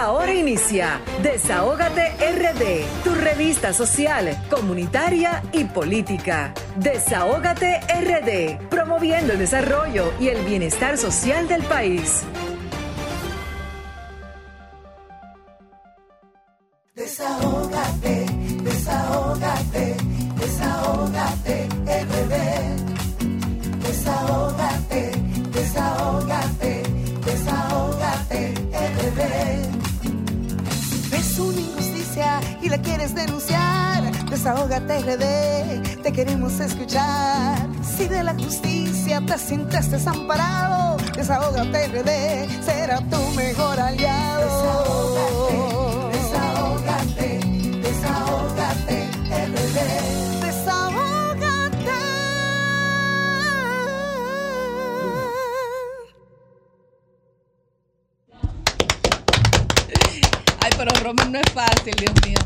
Ahora inicia Desahógate RD, tu revista social, comunitaria y política. Desahógate RD, promoviendo el desarrollo y el bienestar social del país. Desahógate RD, te queremos escuchar. Si de la justicia te sientes desamparado, Desahógate RD será tu mejor aliado. Desahógate, desahógate RD. Desahógate. Ay, pero Romer no es fácil, Dios mío.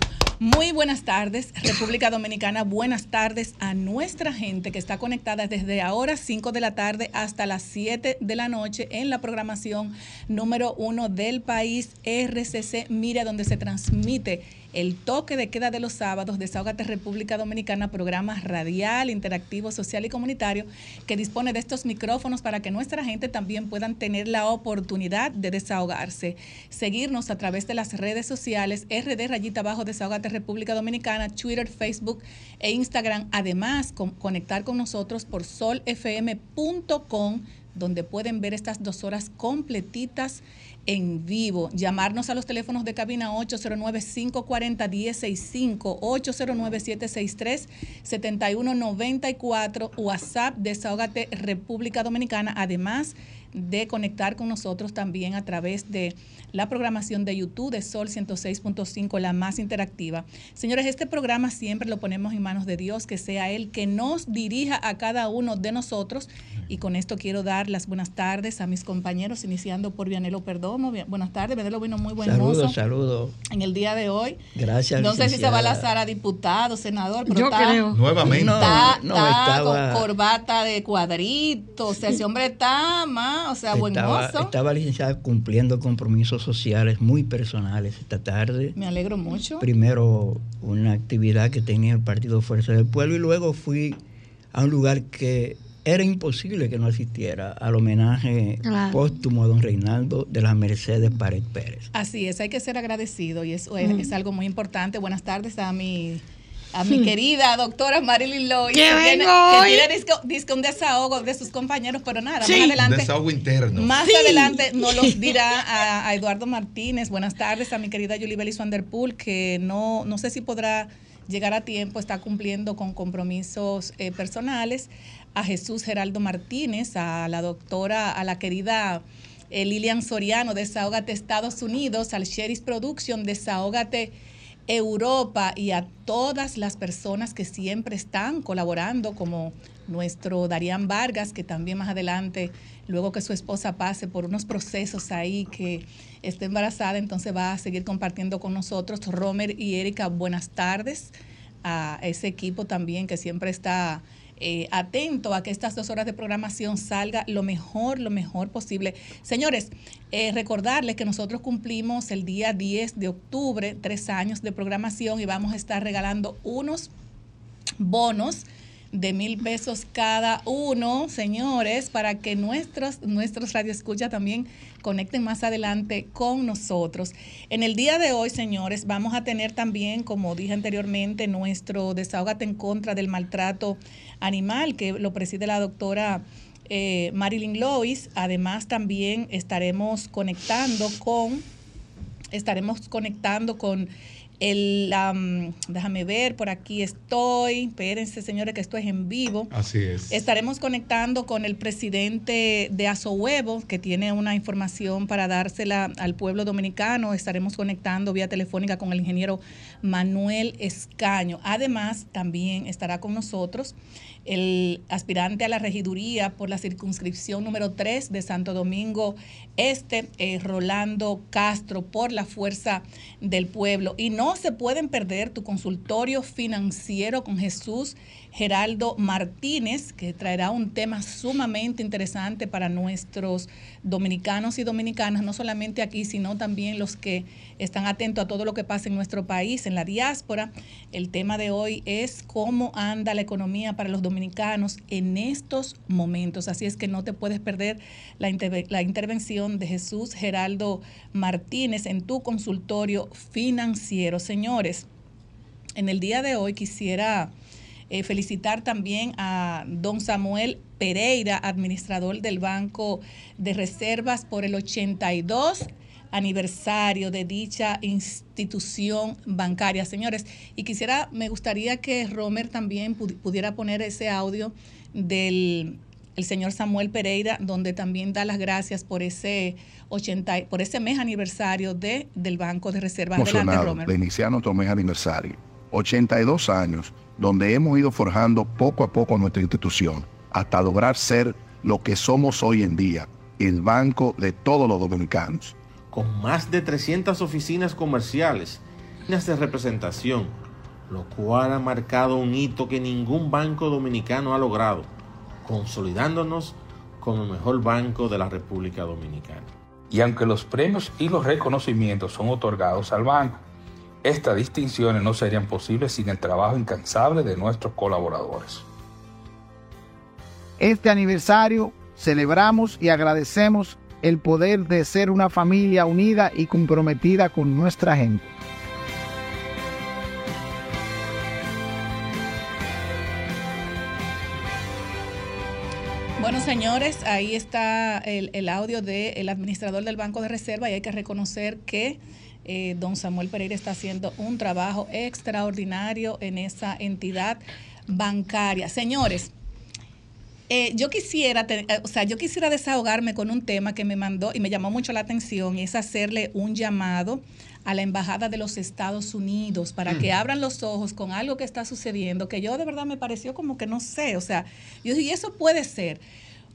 Muy buenas tardes, República Dominicana. Buenas tardes a nuestra gente que está conectada desde ahora 5 de la tarde hasta las 7 de la noche en la programación número uno del país RCC Mira, donde se transmite el toque de queda de los sábados, Desahógate República Dominicana, programa radial, interactivo, social y comunitario, que dispone de estos micrófonos para que nuestra gente también puedan tener la oportunidad de desahogarse. Seguirnos a través de las redes sociales, RD Rayita Abajo, Desahógate República Dominicana, Twitter, Facebook e Instagram. Además, con- conectar con nosotros por solfm.com donde pueden ver estas dos horas completitas en vivo. Llamarnos a los teléfonos de cabina 809-540-1065, 809-763-7194, WhatsApp Desahógate República Dominicana, además de conectar con nosotros también a través de la programación de YouTube de Sol 106.5, la más interactiva. Señores, este programa siempre lo ponemos en manos de Dios, que sea Él que nos dirija a cada uno de nosotros. Y con esto quiero dar las buenas tardes a mis compañeros, iniciando por Vianelo Perdomo. Buenas tardes, Vianelo vino muy buen Saludos, saludos. en el día de hoy. Gracias. No sé si se va a lanzar a diputado, senador, pero Yo está, creo. Nuevamente. No, está, no, está estaba- con corbata de cuadrito. O sea, ese hombre está más, o sea, buen Estaba, mozo. estaba licenciada cumpliendo compromisos sociales muy personales esta tarde. Me alegro mucho. Primero una actividad que tenía el Partido Fuerza del Pueblo y luego fui a un lugar que era imposible que no asistiera al homenaje Claro. póstumo a don Reinaldo de las Mercedes Pared Pérez. Así es, hay que ser agradecido y eso es, es algo muy importante. Buenas tardes a mi a mi querida doctora Marilyn Loy, Que vengo que hoy. tiene disco, disco un desahogo de sus compañeros, pero nada, Sí. más Un adelante. desahogo interno. Más Sí. adelante nos los dirá a, a Eduardo Martínez. Buenas tardes a mi querida Julie Belis Vanderpool, que no, no sé si podrá llegar a tiempo, está cumpliendo con compromisos eh, personales. A Jesús Geraldo Martínez, a la doctora, a la querida eh, Lilian Soriano, Desahógate Estados Unidos, al Sheris Production, Desahógate Europa y a todas las personas que siempre están colaborando, como nuestro Darían Vargas, que también más adelante, luego que su esposa pase por unos procesos ahí, que esté embarazada, entonces va a seguir compartiendo con nosotros. Romer y Erika, buenas tardes a ese equipo también que siempre está eh, atento a que estas dos horas de programación salga lo mejor, lo mejor posible. Señores, eh, recordarles que nosotros cumplimos el día 10 de octubre tres años de programación y vamos a estar regalando unos bonos de mil pesos cada uno, señores, para que nuestros, nuestros radioescuchas también conecten más adelante con nosotros. En el día de hoy, señores, vamos a tener también, como dije anteriormente, nuestro desahogate en contra del maltrato animal, que lo preside la doctora eh, Marilyn Lois. Además, también estaremos conectando con estaremos conectando con el, am, déjame ver, por aquí estoy, espérense señores que esto es en vivo. Así es. Estaremos conectando con el presidente de Asohuevo, que tiene una información para dársela al pueblo dominicano. Estaremos conectando vía telefónica con el ingeniero Manuel Escaño. Además, también estará con nosotros el aspirante a la regiduría por la circunscripción número 3 de Santo Domingo Este, eh, Rolando Castro, por la fuerza del pueblo. Y no No se pueden perder tu consultorio financiero con Jesús Geraldo Martínez, que traerá un tema sumamente interesante para nuestros dominicanos y dominicanas, no solamente aquí, sino también los que están atentos a todo lo que pasa en nuestro país, en la diáspora. El tema de hoy es cómo anda la economía para los dominicanos en estos momentos. Así es que no te puedes perder la, la intervención de Jesús Geraldo Martínez en tu consultorio financiero. Señores, en el día de hoy quisiera eh, felicitar también a don Samuel Pereira, administrador del Banco de Reservas, por el 82 aniversario de dicha institución bancaria, señores. Y quisiera, me gustaría que Romer también pudiera poner ese audio del el señor Samuel Pereira, donde también da las gracias por ese 80, por ese mes aniversario de, del Banco de Reservas. Adelante, Romer. De iniciar nuestro mes aniversario. 82 años donde hemos ido forjando poco a poco nuestra institución hasta lograr ser lo que somos hoy en día, el banco de todos los dominicanos. Con más de 300 oficinas comerciales, líneas de representación, lo cual ha marcado un hito que ningún banco dominicano ha logrado, consolidándonos como el mejor banco de la República Dominicana. Y aunque los premios y los reconocimientos son otorgados al banco, estas distinciones no serían posibles sin el trabajo incansable de nuestros colaboradores. Este aniversario celebramos y agradecemos el poder de ser una familia unida y comprometida con nuestra gente. Bueno, señores, ahí está el, audio del administrador del Banco de Reserva y hay que reconocer que eh, don Samuel Pereira está haciendo un trabajo extraordinario en esa entidad bancaria. Señores, eh, yo quisiera, eh, o sea, yo quisiera desahogarme con un tema que me mandó y me llamó mucho la atención, y es hacerle un llamado a la Embajada de los Estados Unidos para que abran los ojos con algo que está sucediendo, que yo de verdad me pareció como que no sé, o sea, yo y eso puede ser.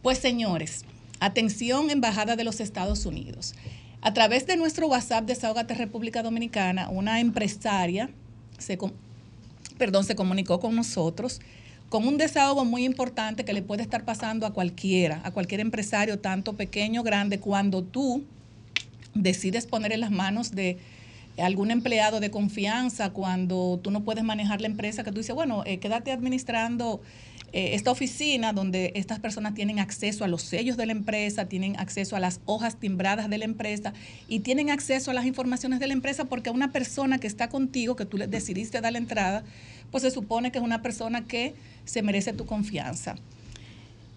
Pues señores, atención Embajada de los Estados Unidos. A través de nuestro WhatsApp de Desahogate República Dominicana, una empresaria se, perdón, se comunicó con nosotros con un desahogo muy importante que le puede estar pasando a cualquiera, a cualquier empresario, tanto pequeño grande, cuando tú decides poner en las manos de algún empleado de confianza, cuando tú no puedes manejar la empresa, que tú dices, bueno, eh, quédate administrando eh, esta oficina donde estas personas tienen acceso a los sellos de la empresa, tienen acceso a las hojas timbradas de la empresa y tienen acceso a las informaciones de la empresa porque una persona que está contigo, que tú le decidiste dar la entrada, pues se supone que es una persona que se merece tu confianza.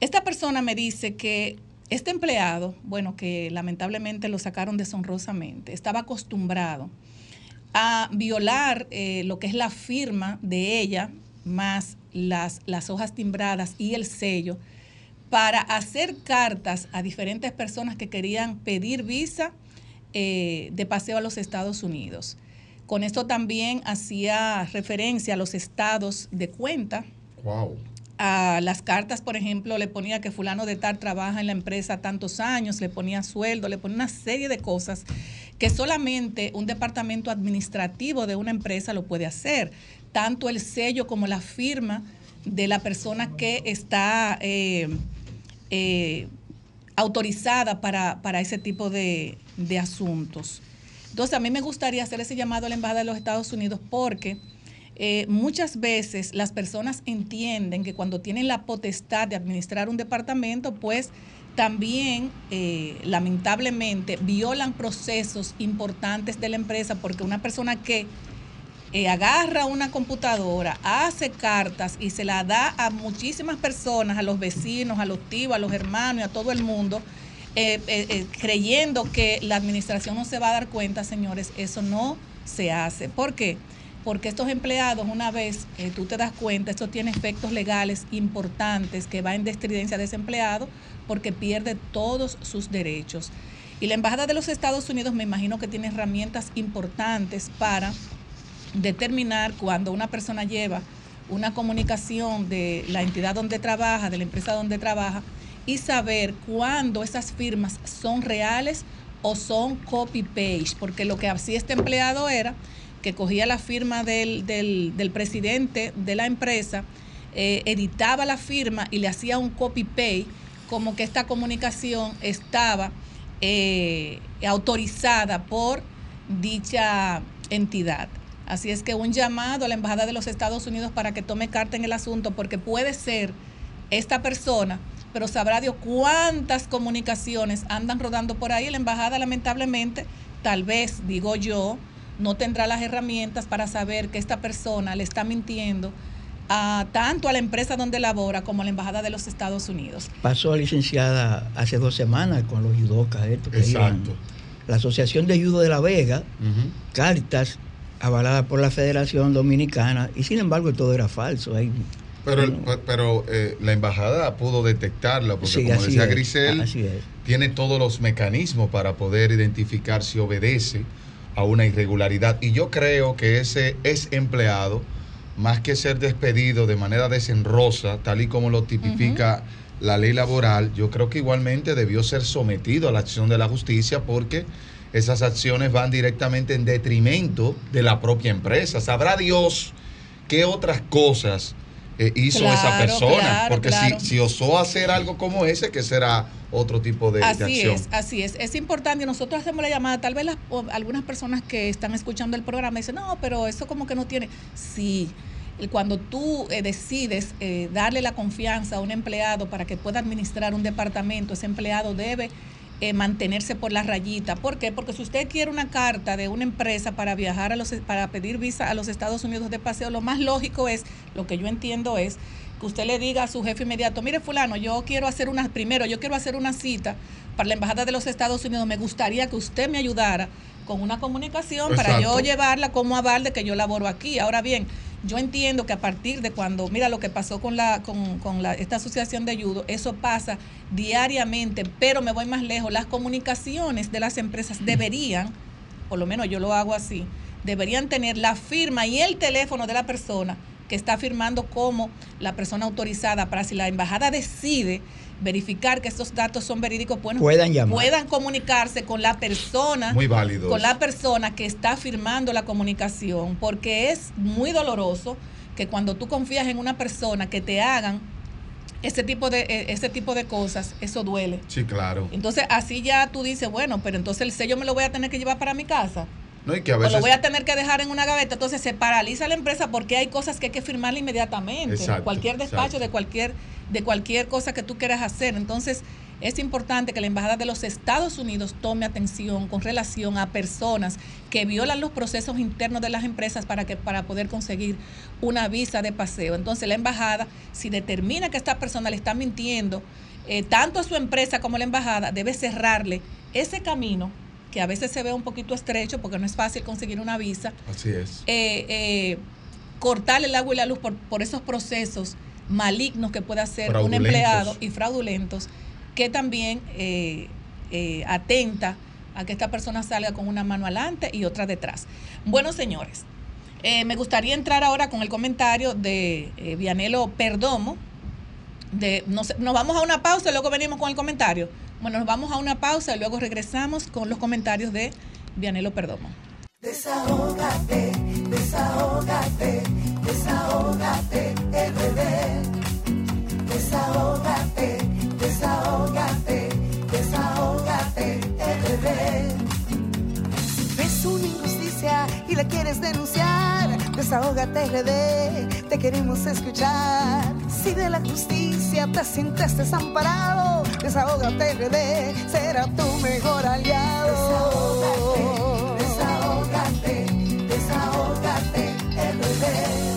Esta persona me dice que este empleado, bueno, que lamentablemente lo sacaron deshonrosamente, estaba acostumbrado a violar eh, lo que es la firma de ella más las, las hojas timbradas y el sello para hacer cartas a diferentes personas que querían pedir visa eh, de paseo a los Estados Unidos. Con esto también hacía referencia a los estados de cuenta. Wow. A las cartas, por ejemplo, le ponía que fulano de tal trabaja en la empresa tantos años, le ponía sueldo, le ponía una serie de cosas que solamente un departamento administrativo de una empresa lo puede hacer tanto el sello como la firma de la persona que está eh, eh, autorizada para, ese tipo de, asuntos. Entonces, a mí me gustaría hacer ese llamado a la Embajada de los Estados Unidos porque eh, muchas veces las personas entienden que cuando tienen la potestad de administrar un departamento, pues también lamentablemente violan procesos importantes de la empresa porque una persona que eh, agarra una computadora, hace cartas y se la da a muchísimas personas, a los vecinos, a los tíos, a los hermanos y a todo el mundo, eh, eh, creyendo que la administración no se va a dar cuenta, señores, eso no se hace. ¿Por qué? Porque estos empleados, una vez tú te das cuenta, esto tiene efectos legales importantes que va en destridencia de ese empleado porque pierde todos sus derechos. Y la Embajada de los Estados Unidos me imagino que tiene herramientas importantes para determinar cuando una persona lleva una comunicación de la entidad donde trabaja, de la empresa donde trabaja, y saber cuándo esas firmas son reales o son copy-paste, porque lo que hacía este empleado era que cogía la firma del, del- presidente de la empresa, eh, editaba la firma y le hacía un copy-paste como que esta comunicación estaba eh, autorizada por dicha entidad. Así es que un llamado a la Embajada de los Estados Unidos para que tome carta en el asunto, porque puede ser esta persona, pero sabrá Dios cuántas comunicaciones andan rodando por ahí. La Embajada, lamentablemente, tal vez, digo yo, no tendrá las herramientas para saber que esta persona le está mintiendo a, tanto a la empresa donde labora como a la Embajada de los Estados Unidos. Pasó licenciada hace dos semanas con los judocas, esto que Exacto. iban. La Asociación de Judo de La Vega, cartas avaladas por la Federación Dominicana, y sin embargo todo era falso. Pero, el- pero eh, la embajada pudo detectarla, porque Sí, como así decía es, Grisel, así es. tiene todos los mecanismos para poder identificar si obedece a una irregularidad. Y yo creo que ese es empleado, más que ser despedido de manera desenrosa, tal y como lo tipifica la ley laboral, yo creo que igualmente debió ser sometido a la acción de la justicia porque esas acciones van directamente en detrimento de la propia empresa. Sabrá Dios qué otras cosas eh, hizo esa persona, claro, porque claro. si, si osó hacer algo como ese, que será otro tipo de, de Así acción. es, así es. Es importante, y nosotros hacemos la llamada, tal vez las- algunas personas que están escuchando el programa dicen, no, pero eso como que no tiene. Sí, cuando tú eh, decides eh, darle la confianza a un empleado para que pueda administrar un departamento, ese empleado debe eh, mantenerse por la rayita. ¿Por qué? Porque si usted quiere una carta de una empresa para viajar a los, para pedir visa a los Estados Unidos de paseo, lo más lógico es, lo que yo entiendo es, que usted le diga a su jefe inmediato, mire fulano, yo quiero hacer una, primero, yo quiero hacer una cita para la Embajada de los Estados Unidos, me gustaría que usted me ayudara con una comunicación para yo llevarla como aval de que yo laboro aquí. Ahora bien, yo entiendo que a partir de cuando, mira lo que pasó con la con, con la, esta asociación de judo, eso pasa diariamente, pero me voy más lejos, las comunicaciones de las empresas deberían, por lo menos yo lo hago así, deberían tener la firma y el teléfono de la persona que está firmando como la persona autorizada para si la embajada decide verificar que estos datos son verídicos, bueno, Puedan llamar. puedan comunicarse con la persona Muy válido con la persona que está firmando la comunicación, porque es muy doloroso que cuando tú confías en una persona que te hagan ese tipo de eh, ese tipo de cosas, eso duele. Sí, claro. Entonces así ya tú dices, bueno, pero entonces el sello me lo voy a tener que llevar para mi casa. No, y que a O veces... lo voy a tener que dejar en una gaveta, entonces se paraliza la empresa porque hay cosas que hay que firmarle inmediatamente. Exacto, cualquier despacho exacto. de cualquier de cualquier cosa que tú quieras hacer. Entonces, es importante que la embajada de los Estados Unidos tome atención con relación a personas que violan los procesos internos de las empresas para que para poder conseguir una visa de paseo. Entonces, la embajada si determina que esta persona le está mintiendo eh, tanto a su empresa como a la embajada debe cerrarle ese camino que a veces se ve un poquito estrecho porque no es fácil conseguir una visa, Así es. eh, eh, cortarle el agua y la luz por, por esos procesos malignos que puede hacer un empleado y fraudulentos, que también eh, eh, atenta a que esta persona salga con una mano adelante y otra detrás. Bueno, señores, me gustaría entrar ahora con el comentario de Vianelo Perdomo. De, no sé, nos vamos a una pausa y luego venimos con el comentario. Bueno, nos vamos a una pausa y luego regresamos con los comentarios de Vianelo Perdomo. Desahógate, desahógate, desahógate, RD. Desahógate, desahógate, desahógate, RD. Ves una y la quieres denunciar. Desahógate RD, te queremos escuchar. Si de la justicia te sientes desamparado, desahógate RD, será tu mejor aliado. Desahógate, desahógate, RD.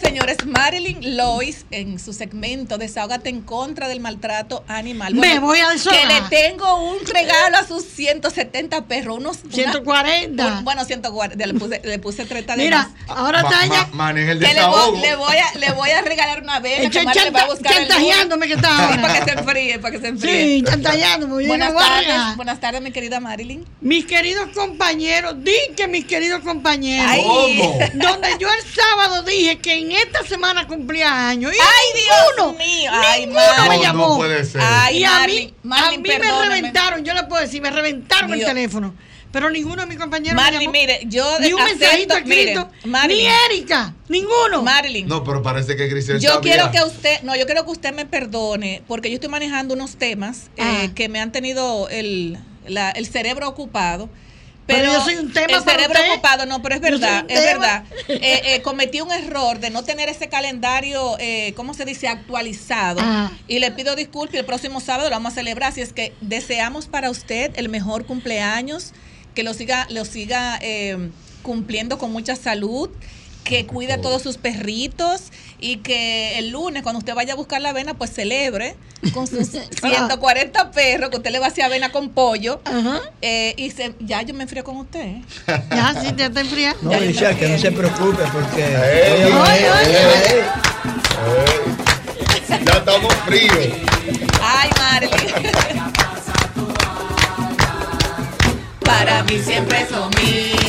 Señores, Marilyn Lois en su segmento Desahógate en contra del maltrato animal. Me voy a desahogar. Que le tengo un regalo a sus 170 perros, unos una- 140. un- bueno, 140, le puse, le puse 30 de Mira, más. ahora está ella maneja el Que le voy, le, voy a, le voy a regalar una vela Estoy chantajeándome que está Sí, ahora. para que se enfríe, para que se enfríe. Sí, chantajeándome, Buenas tardes, buenas tardes, mi querida Marilyn. Mis queridos compañeros, di que mis queridos compañeros. Ay. ¿Cómo? Donde yo el sábado dije que en esta semana cumplía años. Y Ay, Dios mío. Ay, ninguno me Marlin. llamó. No puede ser. Ay, y a Marlin, mí, Marlin, a mí me reventaron, yo le puedo decir, me reventaron Dios. el teléfono. Pero ninguno de mis compañeros me Marlin, llamó. mire, yo Ni un acepto- mensajito mire, escrito. Marlin. Ni Erika, ninguno. Marilyn. No, pero parece que Grisel Yo sabía. quiero que usted, no, yo quiero que usted me perdone, porque yo estoy manejando unos temas eh, Ah. que me han tenido el, la- el cerebro ocupado. Pero Pero, yo soy un tema el para cerebro usted. ocupado, no, pero es verdad, es tema. verdad. Eh, eh, cometí un error de no tener ese calendario, eh, ¿cómo se dice? Actualizado. Ah. Y le pido disculpas. El próximo sábado lo vamos a celebrar. Así es que deseamos para usted el mejor cumpleaños, que lo siga, lo siga eh, cumpliendo con mucha salud, que cuide a todos sus perritos y que el lunes, cuando usted vaya a buscar la avena, pues celebre con sus 140 perros, que usted le va a hacer avena con pollo. Eh, y se, ya yo me enfrío con usted. ¿eh? Ya, sí, te está enfriando. No, Ya, que no se preocupe porque... Ya estamos fríos. Ay, Marilyn. Para mí siempre es lo mismo.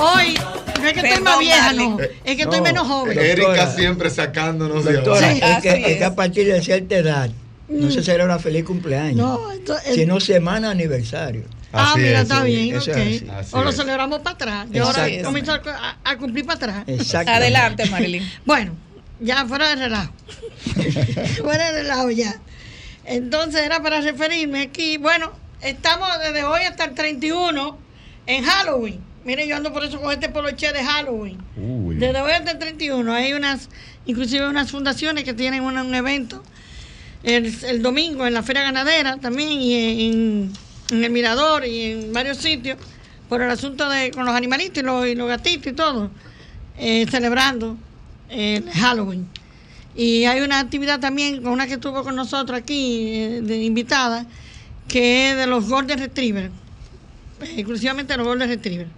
Hoy no es que estoy más vieja, no. Es que estoy No. menos joven. Erika siempre sacándonos de ahora. Sí. es, que, es que a partir de cierta edad no se celebra feliz cumpleaños, No, esto es- sino semana aniversario. Ah, Así mira, es, está bien, ok. o lo celebramos para atrás. Y ahora Exacto. comienzo a, a cumplir para atrás. Exacto. Adelante, Marilyn. Bueno, ya fuera de relajo. fuera de relajo ya. Entonces era para referirme aquí. Bueno, estamos desde hoy hasta el 31 en Halloween. Miren, yo ando por eso con este poloche de Halloween. Uy. Desde hoy hasta el 31 hay unas, inclusive unas fundaciones que tienen un, un evento el, el domingo en la Feria Ganadera también y en, en el Mirador y en varios sitios por el asunto de con los animalitos y los, y los gatitos y todo, eh, celebrando el Halloween. Y hay una actividad también con una que estuvo con nosotros aquí eh, de invitada, que es de los Golden Retriever, eh, exclusivamente los Golden Retriever.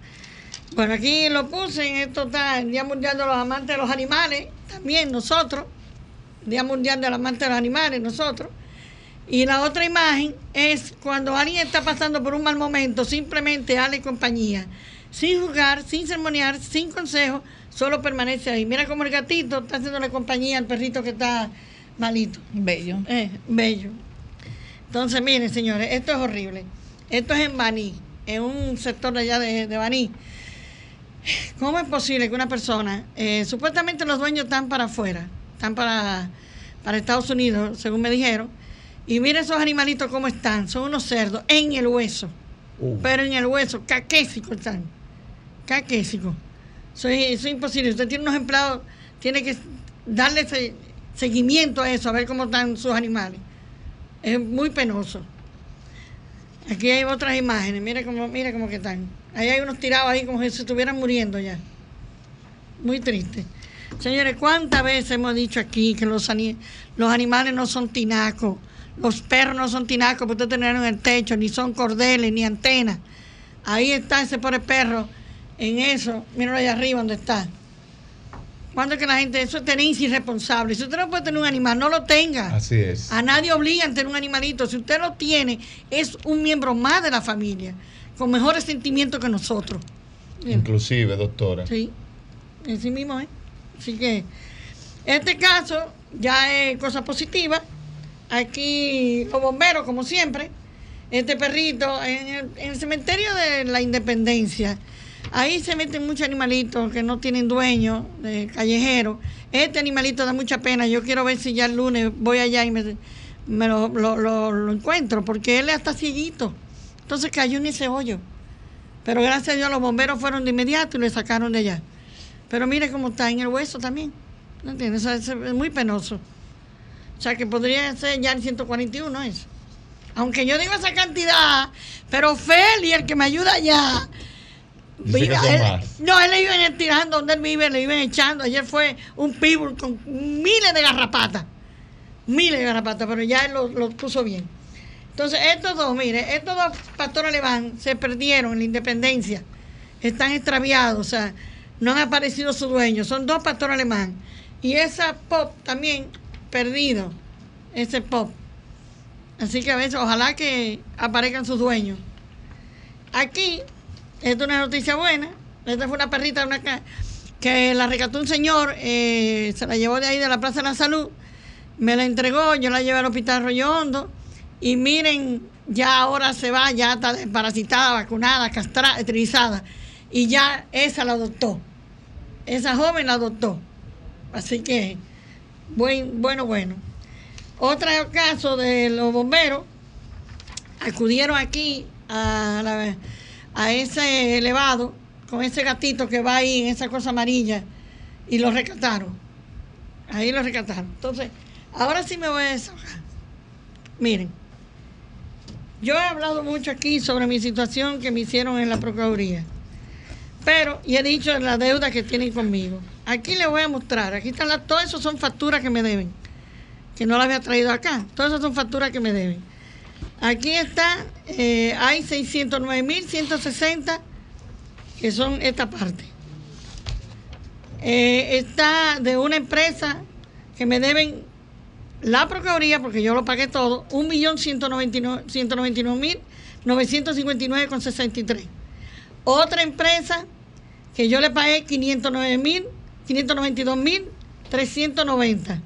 Bueno, aquí lo puse, en esto está el Día Mundial de los Amantes de los Animales, también nosotros, Día Mundial de los Amantes de los Animales, nosotros. Y la otra imagen es cuando alguien está pasando por un mal momento, simplemente dale compañía, sin jugar, sin ceremoniar, sin consejo, solo permanece ahí. Mira cómo el gatito está haciéndole compañía al perrito que está malito. Bello. Eh, bello. Entonces, miren, señores, esto es horrible. Esto es en Baní, en un sector allá de, de Baní. ¿Cómo es posible que una persona, eh, supuestamente los dueños están para afuera, están para, para Estados Unidos, según me dijeron, y miren esos animalitos cómo están, son unos cerdos, en el hueso, pero en el hueso, caquésicos están, caquésicos. Eso es, eso es imposible. Usted tiene unos empleados, tiene que darle seguimiento a eso, a ver cómo están sus animales. Es muy penoso. Aquí hay otras imágenes, mire cómo, mire cómo que están. Ahí hay unos tirados ahí como si se estuvieran muriendo ya. Muy triste. Señores, ¿cuántas veces hemos dicho aquí que los, los animales no son tinacos? Los perros no son tinacos porque ustedes tener en el techo, ni son cordeles, ni antenas. Ahí está ese pobre perro en eso. Míralo allá arriba donde está. ¿Cuándo es que la gente, eso es tenencia irresponsable? Si usted no puede tener un animal, no lo tenga. Así es. A nadie obliga a tener un animalito. Si usted lo tiene, es un miembro más de la familia, con mejores sentimientos que nosotros. Inclusive, doctora. Sí, así mismo, ¿eh? Así que, este caso ya es cosa positiva. Aquí los bomberos, como siempre, este perrito, en el, en el cementerio de la Independencia, ahí se meten muchos animalitos que no tienen dueño, de callejero. Este animalito da mucha pena. Yo quiero ver si ya el lunes voy allá y me, me lo, lo- lo- lo encuentro, porque él está cieguito. Entonces cayó en ese hoyo. Pero gracias a Dios los bomberos fueron de inmediato y le sacaron de allá. Pero mire cómo está en el hueso también. ¿No entiendes? O sea, es muy penoso. O sea, que podría ser ya el 141 eso. Aunque yo digo esa cantidad, pero Feli, el que me ayuda allá, vive- él- no, él le iban tirando donde él vive, le iban echando. Ayer fue un pitbull con miles de garrapatas. Miles de garrapatas, pero ya él lo, lo puso bien. Entonces, estos dos, mire, estos dos pastores alemán se perdieron en la independencia. Están extraviados, o sea, no han aparecido sus dueños. Son dos pastores alemán. Y esa pop también perdido, ese pop. Así que a veces, ojalá que aparezcan sus dueños. Aquí, esta es una noticia buena. Esta fue una perrita una que la rescató un señor, eh, se la llevó de ahí de la Plaza de la Salud, me la entregó, yo la llevé al hospital Rollo Hondo y miren, ya ahora se va, ya está desparasitada, vacunada, castrada, esterilizada y ya esa la adoptó. Esa joven la adoptó. Así que, buen, bueno, bueno. Otro caso de los bomberos, acudieron aquí a, la- a ese elevado con ese gatito que va ahí en esa cosa amarilla y lo rescataron. Ahí lo rescataron. Entonces, ahora sí me voy a desahogar. Miren, yo he hablado mucho aquí sobre mi situación que me hicieron en la Procuraduría. Pero, y he dicho la deuda que tienen conmigo. Aquí les voy a mostrar. Aquí están las, todas esas son facturas que me deben. Que no las había traído acá. Todas esas son facturas que me deben. Aquí está, eh, hay 609.160 que son esta parte. Eh, está de una empresa que me deben la Procuraduría, porque yo lo pagué todo, 1.199.959,63. Otra empresa que yo le pagué 509.000, 592.390.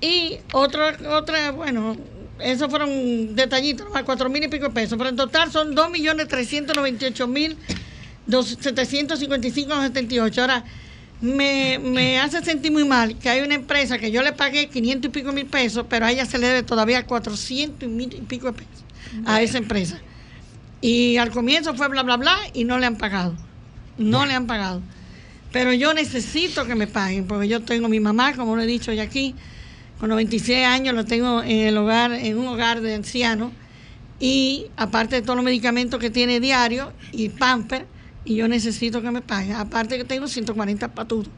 Y otra, otra, bueno, esos fueron detallitos, más cuatro mil y pico de pesos, pero en total son 2.398.755,78. Ahora, me, me hace sentir muy mal que hay una empresa que yo le pagué 500 y pico mil pesos, pero a ella se le debe todavía 400 y mil y pico de pesos a esa empresa. Y al comienzo fue bla, bla, bla, y no le han pagado. No le han pagado. Pero yo necesito que me paguen, porque yo tengo mi mamá, como lo he dicho ya aquí, con 96 años, lo tengo en el hogar, en un hogar de ancianos, y aparte de todos los medicamentos que tiene diario y pamper, y yo necesito que me paguen. Aparte que tengo 140 patudos.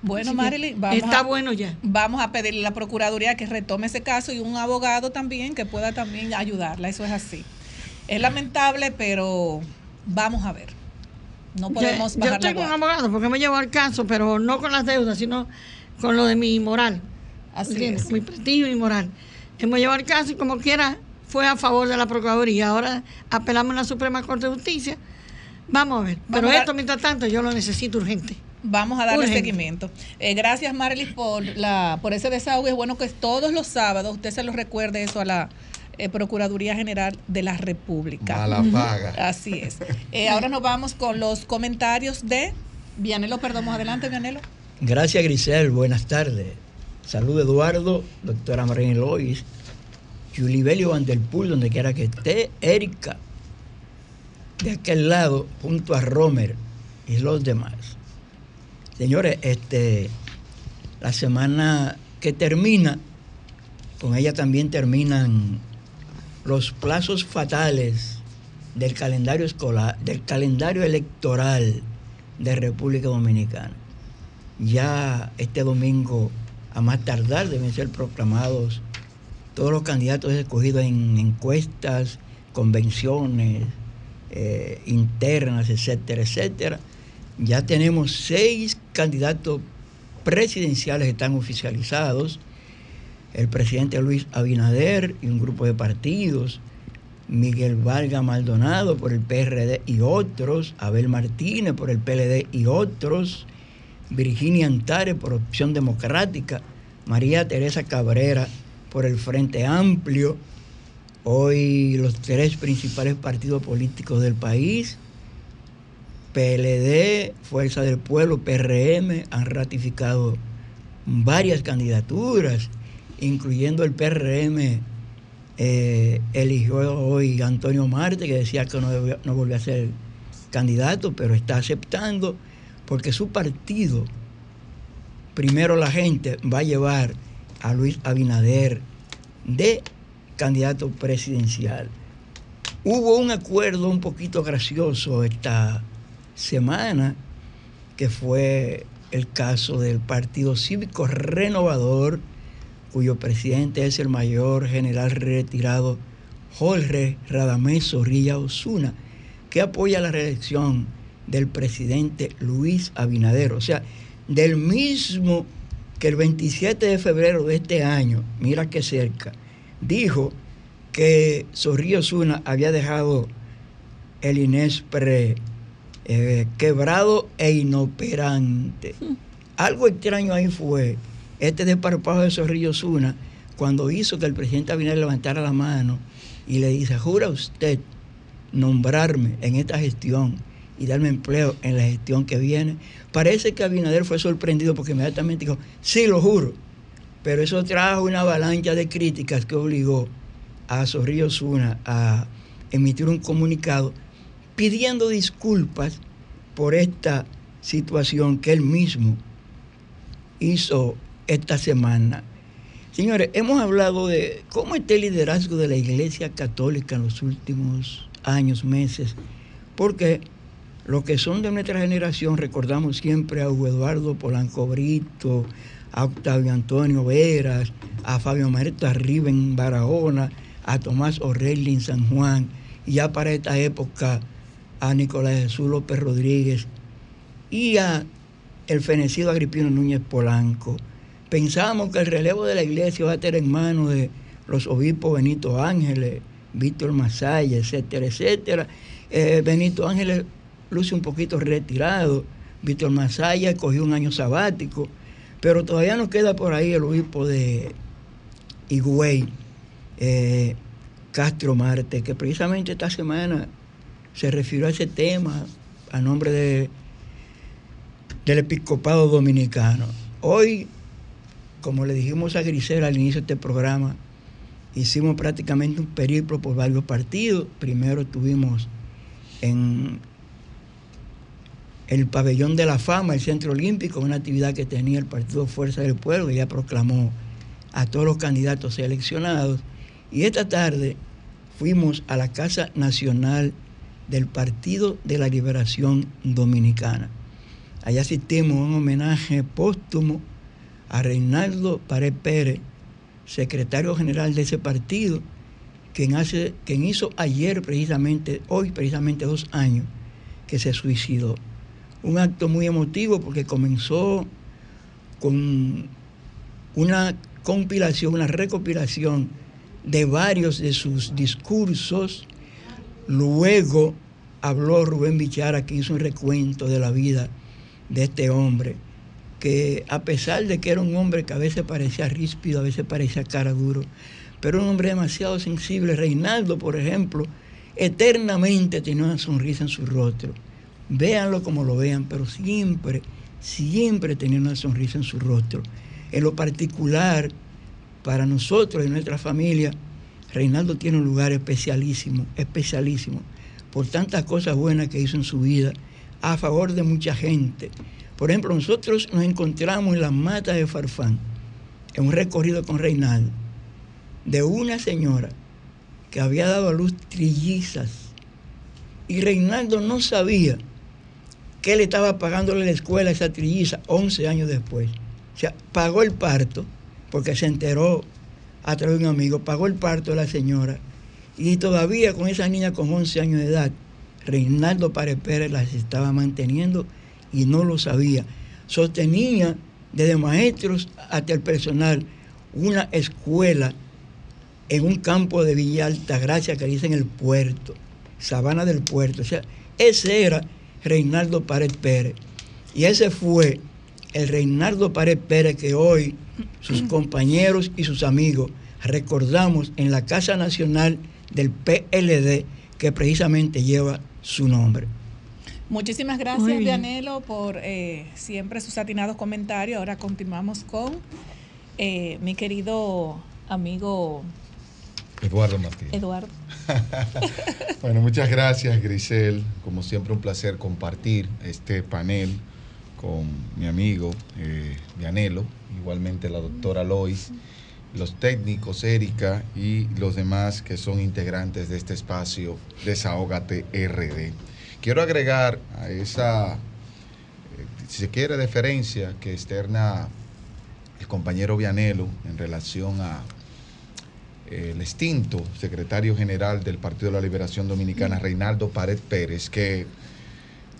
Bueno, Así que Marily, vamos está a- bueno ya. Vamos a pedirle a la Procuraduría que retome ese caso y un abogado también que pueda también ayudarla. Eso es así. Es lamentable, pero vamos a ver. No podemos yo, yo la tengo un abogado porque me llevó al caso, pero no con las deudas, sino con lo de mi moral. Así ¿Entiendes? es. Mi prestigio y moral. Hemos llevado el caso y como quiera fue a favor de la Procuraduría. Ahora apelamos a la Suprema Corte de Justicia. Vamos a ver. Pero Vamos a- esto, mientras tanto, yo lo necesito urgente. Vamos a darle Urgente. seguimiento. Eh, gracias, Marlis, por, la, por ese desahogo. Es bueno que todos los sábados usted se lo recuerde eso a la eh, Procuraduría General de la República. Mala paga. Así es. Eh, ahora nos vamos con los comentarios de Vianelo Perdomo. Adelante, Vianelo. Gracias, Grisel. Buenas tardes. Salud, Eduardo, doctora María Lois, Julibelio Vanderpool, donde quiera que esté, Erika, de aquel lado, junto a Romer y los demás. Señores, este, la semana que termina, con ella también terminan los plazos fatales del calendario escolar, del calendario electoral de República Dominicana. Ya este domingo, a más tardar, deben ser proclamados todos los candidatos escogidos en encuestas, convenciones eh, internas, etcétera, etcétera. Ya tenemos seis candidatos presidenciales que están oficializados. El presidente Luis Abinader y un grupo de partidos, Miguel Valga Maldonado por el PRD y otros, Abel Martínez por el PLD y otros, Virginia Antares por Opción Democrática, María Teresa Cabrera por el Frente Amplio. Hoy los tres principales partidos políticos del país, PLD, Fuerza del Pueblo, PRM, han ratificado varias candidaturas, incluyendo el PRM eh, eligió hoy Antonio Marte, que decía que no, debía- no volvió a ser candidato, pero está aceptando, porque su partido, primero la gente, va a llevar a Luis Abinader de candidato presidencial. Hubo un acuerdo un poquito gracioso esta semana, que fue el caso del Partido Cívico Renovador, cuyo presidente es el mayor general retirado Jorge Radamés Zorrilla Osuna, que apoya la reelección del presidente Luis Abinader. O sea, del mismo que el 27 de febrero de este año, mira qué cerca, dijo que Zorrilla Osuna había dejado el INESPRE eh, quebrado e inoperante. Algo extraño ahí fue este desparpajo de Zorrillo Zuna cuando hizo que el presidente Abinader levantara la mano y le dice, jura usted nombrarme en esta gestión y darme empleo en la gestión que viene. Parece que Abinader fue sorprendido porque inmediatamente dijo, sí, lo juro. Pero eso trajo una avalancha de críticas que obligó a Zorrillo Zuna a emitir un comunicado pidiendo disculpas por esta situación que él mismo hizo esta semana. Señores, hemos hablado de cómo está el liderazgo de la Iglesia Católica en los últimos años, meses, porque los que son de nuestra generación recordamos siempre a Hugo Eduardo Polanco Brito, a Octavio Antonio Veras, a Fabio Marta Riven en Barahona, a Tomás O'Reilly en San Juan, y ya para esta época a Nicolás Jesús López Rodríguez y a el fenecido Agripino Núñez Polanco. Pensábamos que el relevo de la iglesia iba a estar en manos de los obispos Benito Ángeles, Víctor Masaya, etcétera, etcétera. Eh, Benito Ángeles luce un poquito retirado, Víctor Masaya cogió un año sabático, pero todavía nos queda por ahí el obispo de Higüey, eh, Castro Marte, que precisamente esta semana se refirió a ese tema a nombre de, del episcopado dominicano. Hoy, como le dijimos a Grisela al inicio de este programa, hicimos prácticamente un periplo por varios partidos. Primero estuvimos en el pabellón de la fama, el Centro Olímpico, una actividad que tenía el Partido Fuerza del Pueblo, ya proclamó a todos los candidatos seleccionados. Y esta tarde fuimos a la Casa Nacional del Partido de la Liberación Dominicana. Allá asistimos a un homenaje póstumo a Reinaldo Pared Pérez, secretario general de ese partido, quien, quien hizo ayer precisamente, hoy precisamente dos años, que se suicidó. Un acto muy emotivo porque comenzó con una compilación, una recopilación de varios de sus discursos. Luego habló Rubén Bichara, que hizo un recuento de la vida de este hombre, que a pesar de que era un hombre que a veces parecía ríspido, a veces parecía cara duro, pero un hombre demasiado sensible. Reinaldo, por ejemplo, eternamente tenía una sonrisa en su rostro. Véanlo como lo vean, pero siempre, siempre tenía una sonrisa en su rostro. En lo particular, para nosotros y nuestra familia, Reinaldo tiene un lugar especialísimo, especialísimo, por tantas cosas buenas que hizo en su vida, a favor de mucha gente. Por ejemplo, nosotros nos encontramos en las matas de Farfán, en un recorrido con Reinaldo, de una señora que había dado a luz trillizas. Y Reinaldo no sabía que él estaba pagándole la escuela a esa trilliza 11 años después. O sea, pagó el parto porque se enteró a través de un amigo, pagó el parto de la señora y todavía con esa niña con 11 años de edad, Reinaldo Párez Pérez las estaba manteniendo y no lo sabía. Sostenía desde maestros hasta el personal una escuela en un campo de Villa Altagracia que dice en el puerto, Sabana del Puerto. O sea, ese era Reinaldo Párez Pérez. Y ese fue el Reinaldo Párez Pérez que hoy sus compañeros y sus amigos recordamos en la Casa Nacional del PLD que precisamente lleva su nombre. Muchísimas gracias. Dianelo, por eh, siempre sus atinados comentarios. Ahora continuamos con eh, mi querido amigo Eduardo Martínez. Eduardo. Bueno, muchas gracias, Grisel. Como siempre, un placer compartir este panel con mi amigo eh, Vianelo, igualmente la doctora Lois, los técnicos, Erika y los demás que son integrantes de este espacio Desahógate RD. Quiero agregar a esa, eh, si se quiere, deferencia que externa el compañero Vianelo en relación a el extinto secretario general del Partido de la Liberación Dominicana, Reinaldo Pared Pérez, que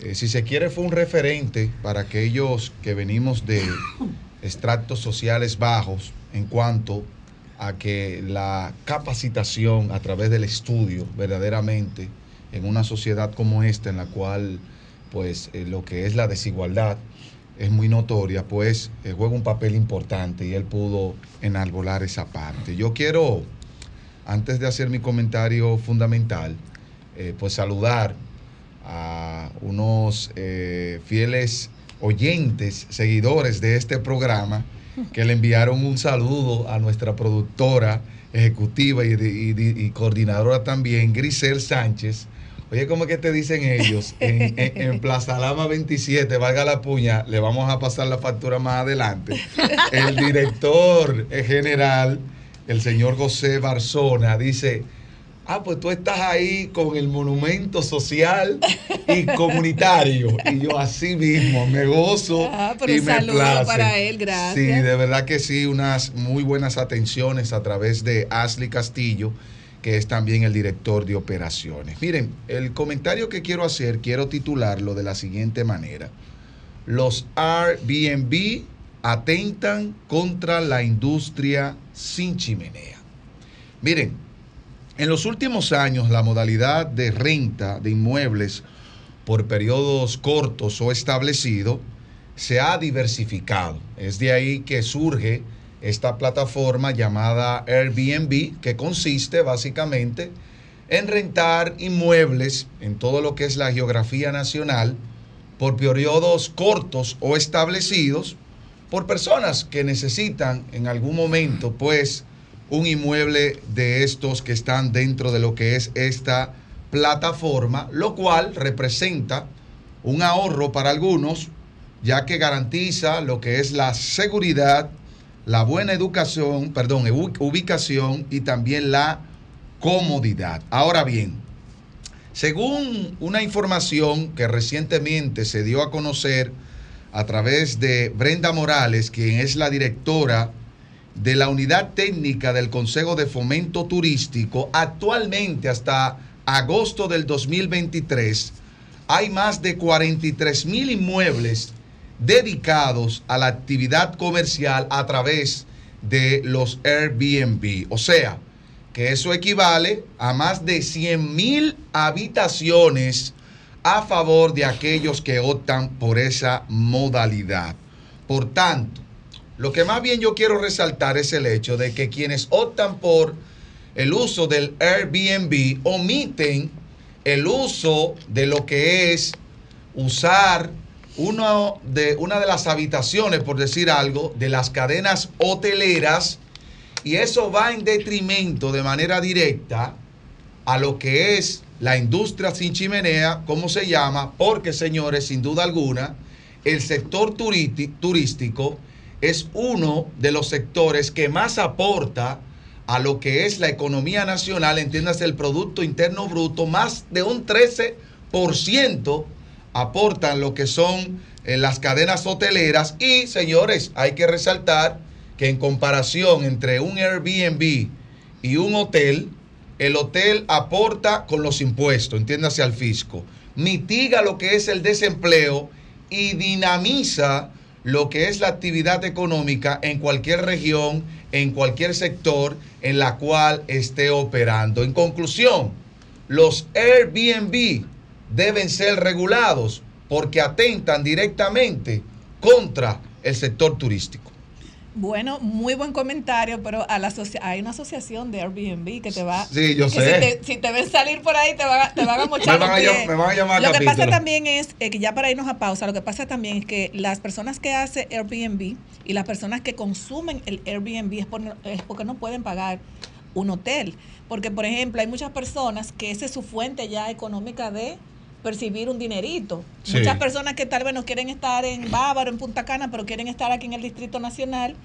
eh, si se quiere fue un referente para aquellos que venimos de extractos sociales bajos en cuanto a que la capacitación a través del estudio verdaderamente en una sociedad como esta en la cual pues eh, lo que es la desigualdad es muy notoria, pues eh, juega un papel importante y él pudo enarbolar esa parte. Yo quiero, antes de hacer mi comentario fundamental, eh, pues saludar a unos eh, fieles oyentes, seguidores de este programa, que le enviaron un saludo a nuestra productora ejecutiva y, coordinadora también, Grisel Sánchez. Oye, ¿cómo es que te dicen ellos? En- en Plaza Lama 27, valga la puña, le vamos a pasar la factura más adelante. El director general, el señor José Barzona, dice, ah, pues tú estás ahí con el monumento social y comunitario. Y yo así mismo me gozo Ah, pero y un me saludo place. para él, gracias. Sí, de verdad que sí, unas muy buenas atenciones a través de Ashley Castillo, que es también el director de operaciones. Miren, el comentario que quiero hacer, quiero titularlo de la siguiente manera. Los Airbnb atentan contra la industria sin chimenea. Miren, en los últimos años la modalidad de renta de inmuebles por periodos cortos o establecido se ha diversificado. Es de ahí que surge esta plataforma llamada Airbnb, que consiste básicamente en rentar inmuebles en todo lo que es la geografía nacional por periodos cortos o establecidos por personas que necesitan en algún momento pues un inmueble de estos que están dentro de lo que es esta plataforma, lo cual representa un ahorro para algunos, ya que garantiza lo que es la seguridad, la buena educación, perdón, ubi- ubicación y también la comodidad. Ahora bien, según una información que recientemente se dio a conocer a través de Brenda Morales, quien es la directora de la unidad técnica del Consejo de Fomento Turístico, actualmente hasta agosto del 2023 hay más de 43 mil inmuebles dedicados a la actividad comercial a través de los Airbnb. O sea, que eso equivale a más de 100 mil habitaciones a favor de aquellos que optan por esa modalidad. Por tanto, lo que más bien yo quiero resaltar es el hecho de que quienes optan por el uso del Airbnb omiten el uso de lo que es usar de, una de las habitaciones, por decir algo, de las cadenas hoteleras y eso va en detrimento de manera directa a lo que es la industria sin chimenea, como se llama, porque señores, sin duda alguna, el sector turístico es uno de los sectores que más aporta a lo que es la economía nacional, entiéndase el Producto Interno Bruto, más de un 13% aportan lo que son eh, las cadenas hoteleras. Y, señores, hay que resaltar que en comparación entre un Airbnb y un hotel, el hotel aporta con los impuestos, entiéndase al fisco, mitiga lo que es el desempleo y dinamiza lo que es la actividad económica en cualquier región, en cualquier sector en la cual esté operando. En conclusión, los Airbnb deben ser regulados porque atentan directamente contra el sector turístico. Bueno, muy buen comentario, pero a la hay una asociación de Airbnb que te va. Sí, yo que sé. Si te, si te ven salir por ahí, te van a, te van a mochar Me van a pies. me van a llamar Lo que pasa también es eh, que ya para irnos a pausa, lo que pasa también es que las personas que hacen Airbnb y las personas que consumen el Airbnb es, por- es porque no pueden pagar un hotel. Porque, por ejemplo, hay muchas personas que esa es su fuente ya económica de percibir un dinerito. Sí. Muchas personas que tal vez no quieren estar en Bávaro, en Punta Cana, pero quieren estar aquí en el Distrito Nacional,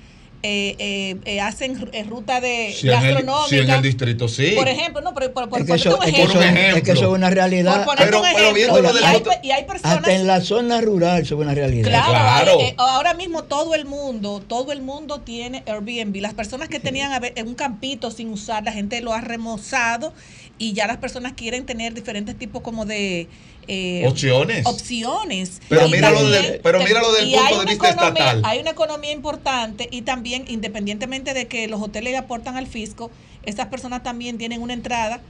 eh, eh, eh, hacen eh, ruta de Si en, el, gastronómica. si en el distrito sí. Por ejemplo, no, pero por, por Es que, ponerte eso, un es, que ejemplo. eso, es que eso es una realidad. Por ponerte un ejemplo, Oiga, y, hay, y hay personas hasta en la zona rural eso es una realidad. Claro, hay- eh, ahora mismo todo el mundo, todo el mundo tiene Airbnb. Las personas que tenían un campito sin usar, la gente lo ha remozado y ya las personas quieren tener diferentes tipos como de eh, Opciones. opciones. Pero míralo desde- pero míralo desde el punto de vista economía- estatal. Hay una economía importante y también, independientemente de que los hoteles le aportan al fisco, estas personas también tienen una entrada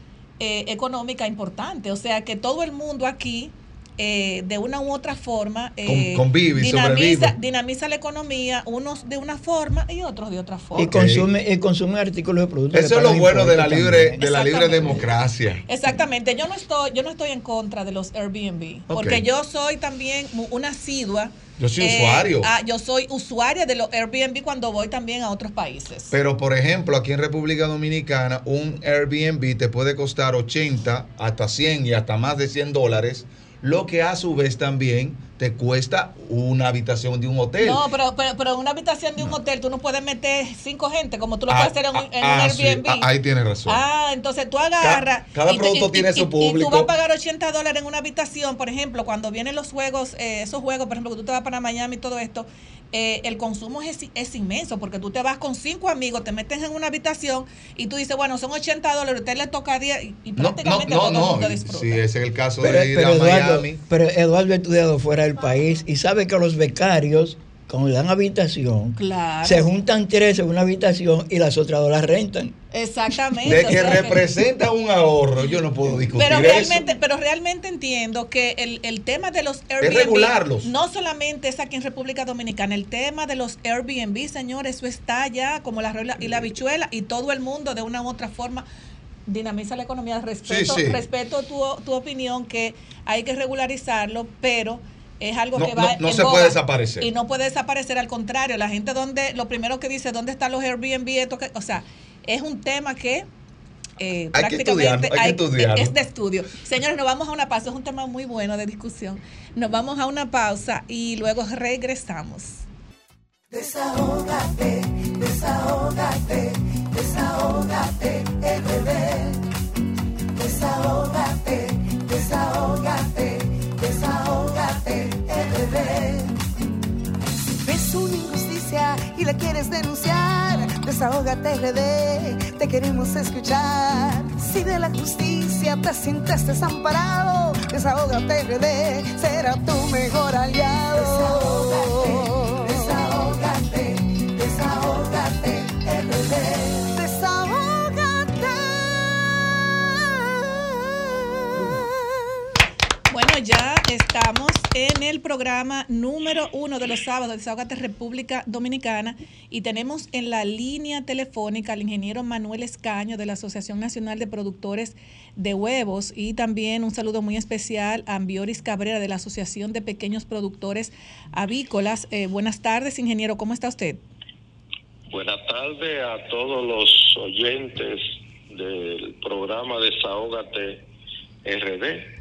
eh, económica importante. O sea que todo el mundo aquí eh, de una u otra forma eh, Con- convive dinamiza, dinamiza la economía, unos de una forma y otros de otra forma. Y consume, y consume artículos de productos. Eso es lo bueno de la libre, también. de la libre democracia. Exactamente, yo no estoy, yo no estoy en contra de los Airbnb, porque yo soy también una asidua. Yo soy usuario. ah, yo soy usuaria de los Airbnb cuando voy también a otros países. Pero, por ejemplo, aquí en República Dominicana, un Airbnb te puede costar 80, hasta 100 y hasta más de 100 dólares, lo que a su vez también te cuesta una habitación de un hotel. No, pero, pero, pero en una habitación de un hotel tú no puedes meter cinco gente como tú lo Ah, puedes hacer en, un- en ah, un sí, Airbnb. ah, ahí tienes razón. Ah, entonces tú agarras. cada y tú- producto y- tiene y- su y- Y público. tú vas a pagar 80 dólares en una habitación, por ejemplo, cuando vienen los juegos, eh, esos juegos, por ejemplo, que tú te vas para Miami y todo esto, eh, el consumo es, es inmenso porque tú te vas con cinco amigos, te metes en una habitación y tú dices, bueno, son 80 dólares, a usted le toca 10 y, y no, no, prácticamente no, todo el no. mundo disfruta. Si ese es el caso Pero, de ir pero a Eduardo, Miami. pero Eduardo ha estudiado fuera del país y sabe que los becarios, cuando le dan habitación, Claro. se juntan tres en una habitación y las otras dos las rentan. Exactamente. De o que sea representa un ahorro, yo no puedo discutir Pero eso. realmente, pero realmente entiendo que el, el tema de los Airbnb regularlos. no solamente es aquí en República Dominicana, el tema de los Airbnb, señores, eso está ya como la regla y la bichuela y todo el mundo de una u otra forma dinamiza la economía. Respeto, Sí, sí. respeto tu, tu opinión que hay que regularizarlo, pero es algo No, que va no- no en se boga puede desaparecer. y no puede desaparecer al contrario la gente donde lo primero que dice dónde están los Airbnb esto que- o sea es un tema que eh, Hay que prácticamente estudiarlo, hay que estudiarlo. es de estudio. Señores, nos vamos a una pausa, es un tema muy bueno de discusión. Nos vamos a una pausa y luego regresamos. Desahógate, desahógate, desahógate, RD. Desahógate, desahógate, y la quieres denunciar. Desahógate RD, te queremos escuchar. Si de la justicia te sientes desamparado, desahógate RD, será tu mejor aliado. Desahógate, desahógate, RD. Bueno, ya estamos en el programa número uno de los sábados de Desahogate República Dominicana y tenemos en la línea telefónica al ingeniero Manuel Escaño de la Asociación Nacional de Productores de Huevos y también un saludo muy especial a Ambioris Cabrera de la Asociación de Pequeños Productores Avícolas. Eh, buenas tardes, ingeniero, ¿cómo está usted? Buenas tardes a todos los oyentes del programa Desahógate RD.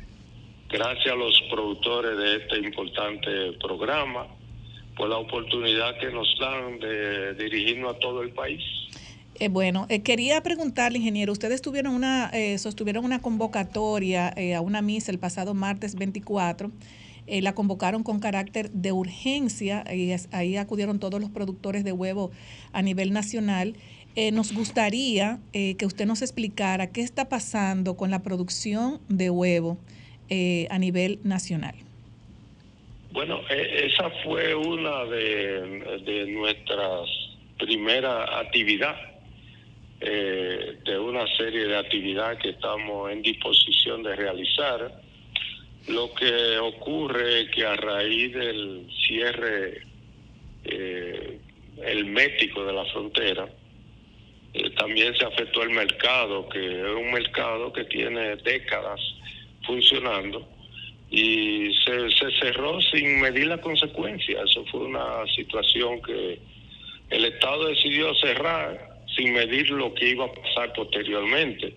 Gracias a los productores de este importante programa por la oportunidad que nos dan de dirigirnos a todo el país. Eh, bueno, eh, quería preguntarle, ingeniero, ustedes tuvieron una, eh, sostuvieron una convocatoria eh, a una misa el pasado martes 24. Eh, la convocaron con carácter de urgencia y ahí acudieron todos los productores de huevo a nivel nacional. Nos gustaría que usted nos explicara qué está pasando con la producción de huevo eh, a nivel nacional. Bueno, e- esa fue una de, nuestras primeras actividades, eh, de una serie de actividades que estamos en disposición de realizar. Lo que ocurre es que a raíz del cierre eh, hermético de la frontera, eh, también se afectó el mercado, que es un mercado que tiene décadas funcionando y se, cerró sin medir las consecuencias. Eso fue una situación que el Estado decidió cerrar sin medir lo que iba a pasar posteriormente.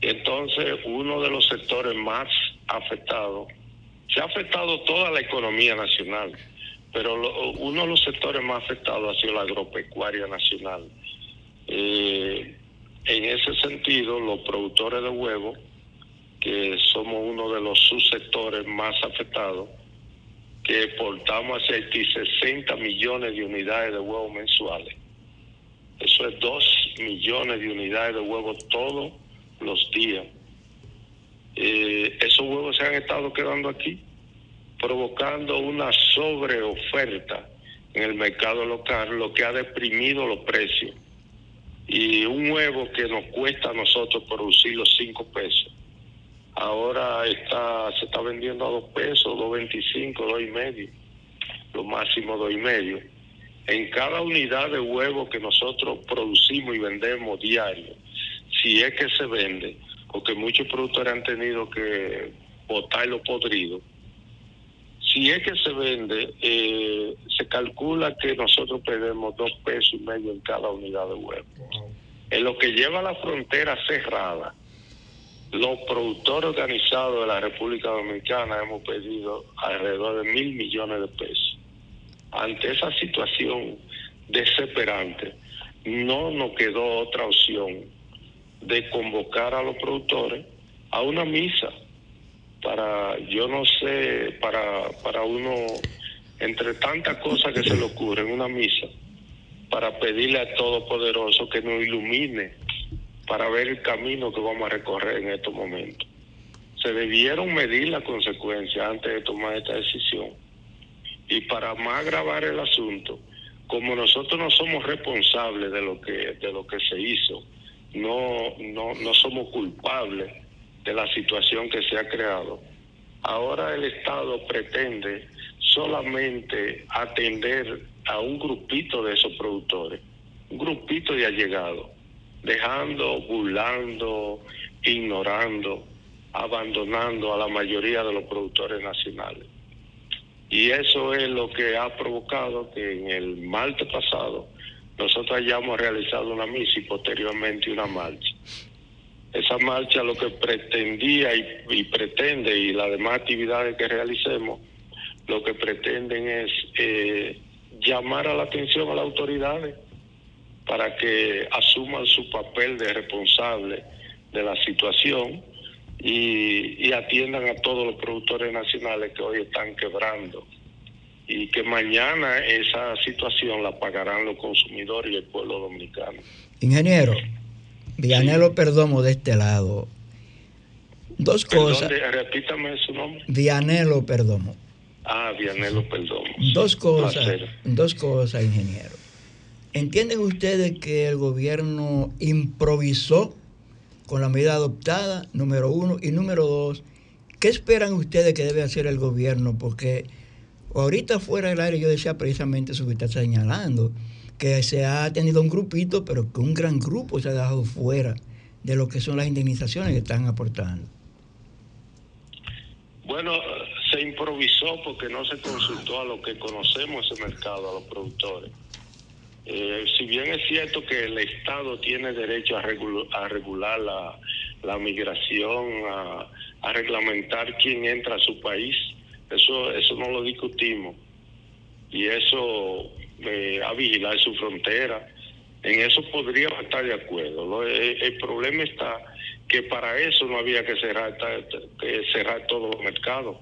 Entonces, uno de los sectores más afectados, se ha afectado toda la economía nacional, pero lo- uno de los sectores más afectados ha sido la agropecuaria nacional. Eh, en ese sentido, los productores de huevos que somos uno de los subsectores más afectados, que exportamos hacia Haití 60 millones de unidades de huevos mensuales. Eso es 2 millones de unidades de huevos todos los días. Eh, esos huevos se han estado quedando aquí, provocando una sobreoferta en el mercado local, lo que ha deprimido los precios. Y un huevo que nos cuesta a nosotros producir los 5 pesos, ahora está se está vendiendo a dos pesos, dos veinticinco, dos y medio, lo máximo dos y medio. En cada unidad de huevo que nosotros producimos y vendemos diario, si es que se vende, porque muchos productores han tenido que botarlo podrido, si es que se vende, eh, se calcula que nosotros perdemos dos pesos y medio en cada unidad de huevo. En lo que lleva la frontera cerrada, los productores organizados de la República Dominicana hemos perdido alrededor de mil millones de pesos. Ante esa situación desesperante, no nos quedó otra opción de convocar a los productores a una misa para, yo no sé, para, para uno, entre tantas cosas que se le ocurren, una misa, para pedirle a Todopoderoso que nos ilumine para ver el camino que vamos a recorrer en estos momentos. Se debieron medir las consecuencias antes de tomar esta decisión. Y para más agravar el asunto, como nosotros no somos responsables de lo que de lo que se hizo, no no no somos culpables de la situación que se ha creado. Ahora el Estado pretende solamente atender a un grupito de esos productores, un grupito de allegados, dejando, burlando, ignorando, abandonando a la mayoría de los productores nacionales. Y eso es lo que ha provocado que en el martes pasado nosotros hayamos realizado una misa y posteriormente una marcha. Esa marcha lo que pretendía y, pretende y las demás actividades que realicemos, lo que pretenden es eh, llamar a la atención a las autoridades para que asuman su papel de responsable de la situación y, y atiendan a todos los productores nacionales que hoy están quebrando y que mañana esa situación la pagarán los consumidores y el pueblo dominicano. Ingeniero, Vianelo Perdomo de este lado. Dos Perdón, cosas. de- repítame su nombre. Vianelo Perdomo. Ah, Vianelo Perdomo. Dos cosas, Placer. dos cosas, ingeniero. ¿Entienden ustedes que el gobierno improvisó con la medida adoptada, número uno? Y número dos, ¿qué esperan ustedes que debe hacer el gobierno? Porque ahorita fuera del aire yo decía precisamente eso que está señalando, que se ha tenido un grupito, pero que un gran grupo se ha dejado fuera de lo que son las indemnizaciones que están aportando. Bueno, se improvisó porque no se consultó a lo que conocemos ese mercado, a los productores. Eh, si bien es cierto que el Estado tiene derecho a, regular la, migración, a, a reglamentar quién entra a su país, eso, eso no lo discutimos. Y eso, eh, a vigilar su frontera, en eso podríamos estar de acuerdo. ¿no? El, el problema está que para eso no había que cerrar, que cerrar todos los mercados,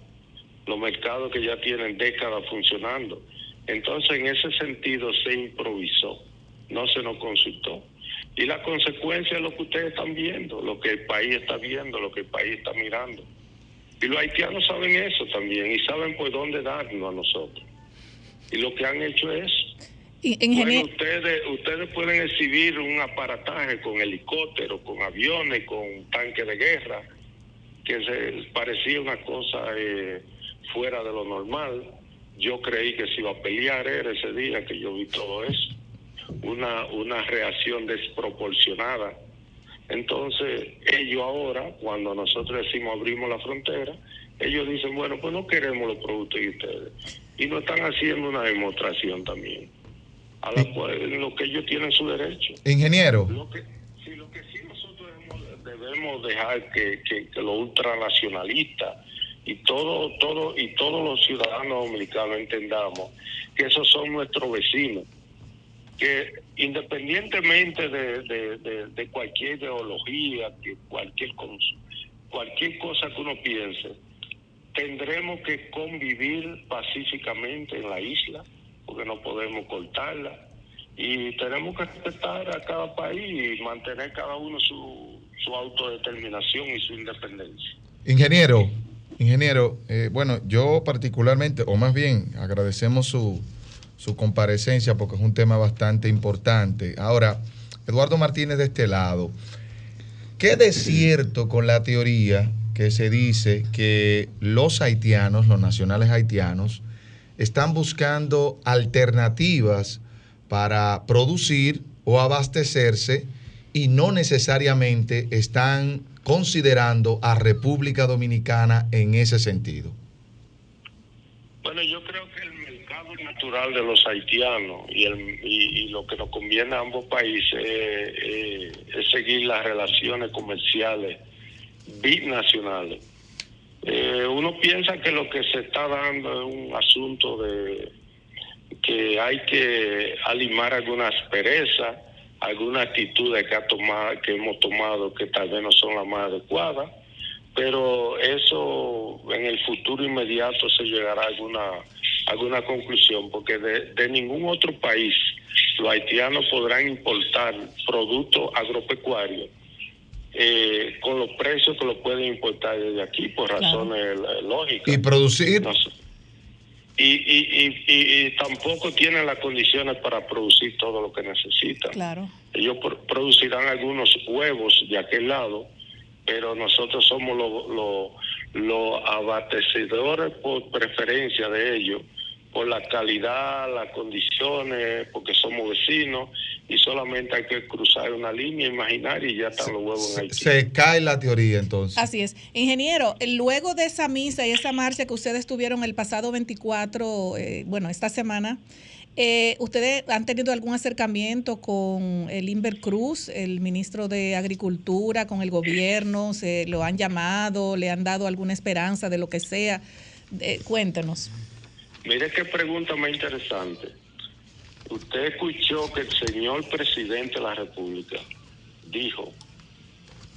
los mercados que ya tienen décadas funcionando. Entonces, en ese sentido se improvisó, no se nos consultó. Y la consecuencia es lo que ustedes están viendo, lo que el país está viendo, lo que el país está mirando. Y los haitianos saben eso también y saben por dónde darnos a nosotros. Y lo que han hecho es bueno, ustedes, ustedes pueden exhibir un aparataje con helicópteros, con aviones, con tanques de guerra, que se parecía una cosa eh, fuera de lo normal. Yo creí que se iba a pelear era ese día que yo vi todo eso. Una, una reacción desproporcionada. Entonces, ellos ahora, cuando nosotros decimos abrimos la frontera, ellos dicen, bueno, pues no queremos los productos de ustedes. Y nos están haciendo una demostración también, a la cual, lo que ellos tienen su derecho. Ingeniero, Lo que, sí, lo que sí nosotros debemos, debemos dejar que, que, que los ultranacionalistas y todo, todo, y todos los ciudadanos dominicanos entendamos que esos son nuestros vecinos, que independientemente de, de, de- cualquier ideología, que cualquier, cualquier cosa que uno piense, tendremos que convivir pacíficamente en la isla, porque no podemos cortarla, y tenemos que respetar a cada país y mantener cada uno su, su autodeterminación y su independencia. ingeniero, ingeniero, eh, bueno, yo particularmente, o más bien, agradecemos su, su comparecencia porque es un tema bastante importante. Ahora, Eduardo Martínez de este lado, ¿qué de cierto con la teoría que se dice que los haitianos, los nacionales haitianos, están buscando alternativas para producir o abastecerse y no necesariamente están considerando a República Dominicana en ese sentido. Bueno, yo creo que el mercado natural de los haitianos y, el, y, lo que nos conviene a ambos países es seguir las relaciones comerciales binacionales. Eh, uno piensa que lo que se está dando es un asunto de que hay que alimar alguna aspereza, alguna actitudes que, ha tomado, que hemos tomado que tal vez no son las más adecuadas, pero eso en el futuro inmediato se llegará a alguna, alguna conclusión, porque de, de ningún otro país los haitianos podrán importar productos agropecuarios eh, con los precios que lo pueden importar desde aquí por razones eh, lógicas. Y producir. No sé. Y, y, y, tampoco tienen las condiciones para producir todo lo que necesitan. Claro. Ellos pro- producirán algunos huevos de aquel lado, pero nosotros somos los los- los abastecedores por preferencia de ellos, por la calidad, las condiciones, porque somos vecinos y solamente hay que cruzar una línea imaginaria y ya están los huevos en Haití. Se cae la teoría entonces. Así es. Ingeniero, luego de esa misa y esa marcha que ustedes tuvieron el pasado 24, eh, bueno, esta semana, eh, ¿ustedes han tenido algún acercamiento con el Inver Cruz, el ministro de Agricultura, con el gobierno? ¿Se lo han llamado? ¿Le han dado alguna esperanza de lo que sea? Eh, cuéntenos. Mire qué pregunta más interesante. Usted escuchó que el señor presidente de la República dijo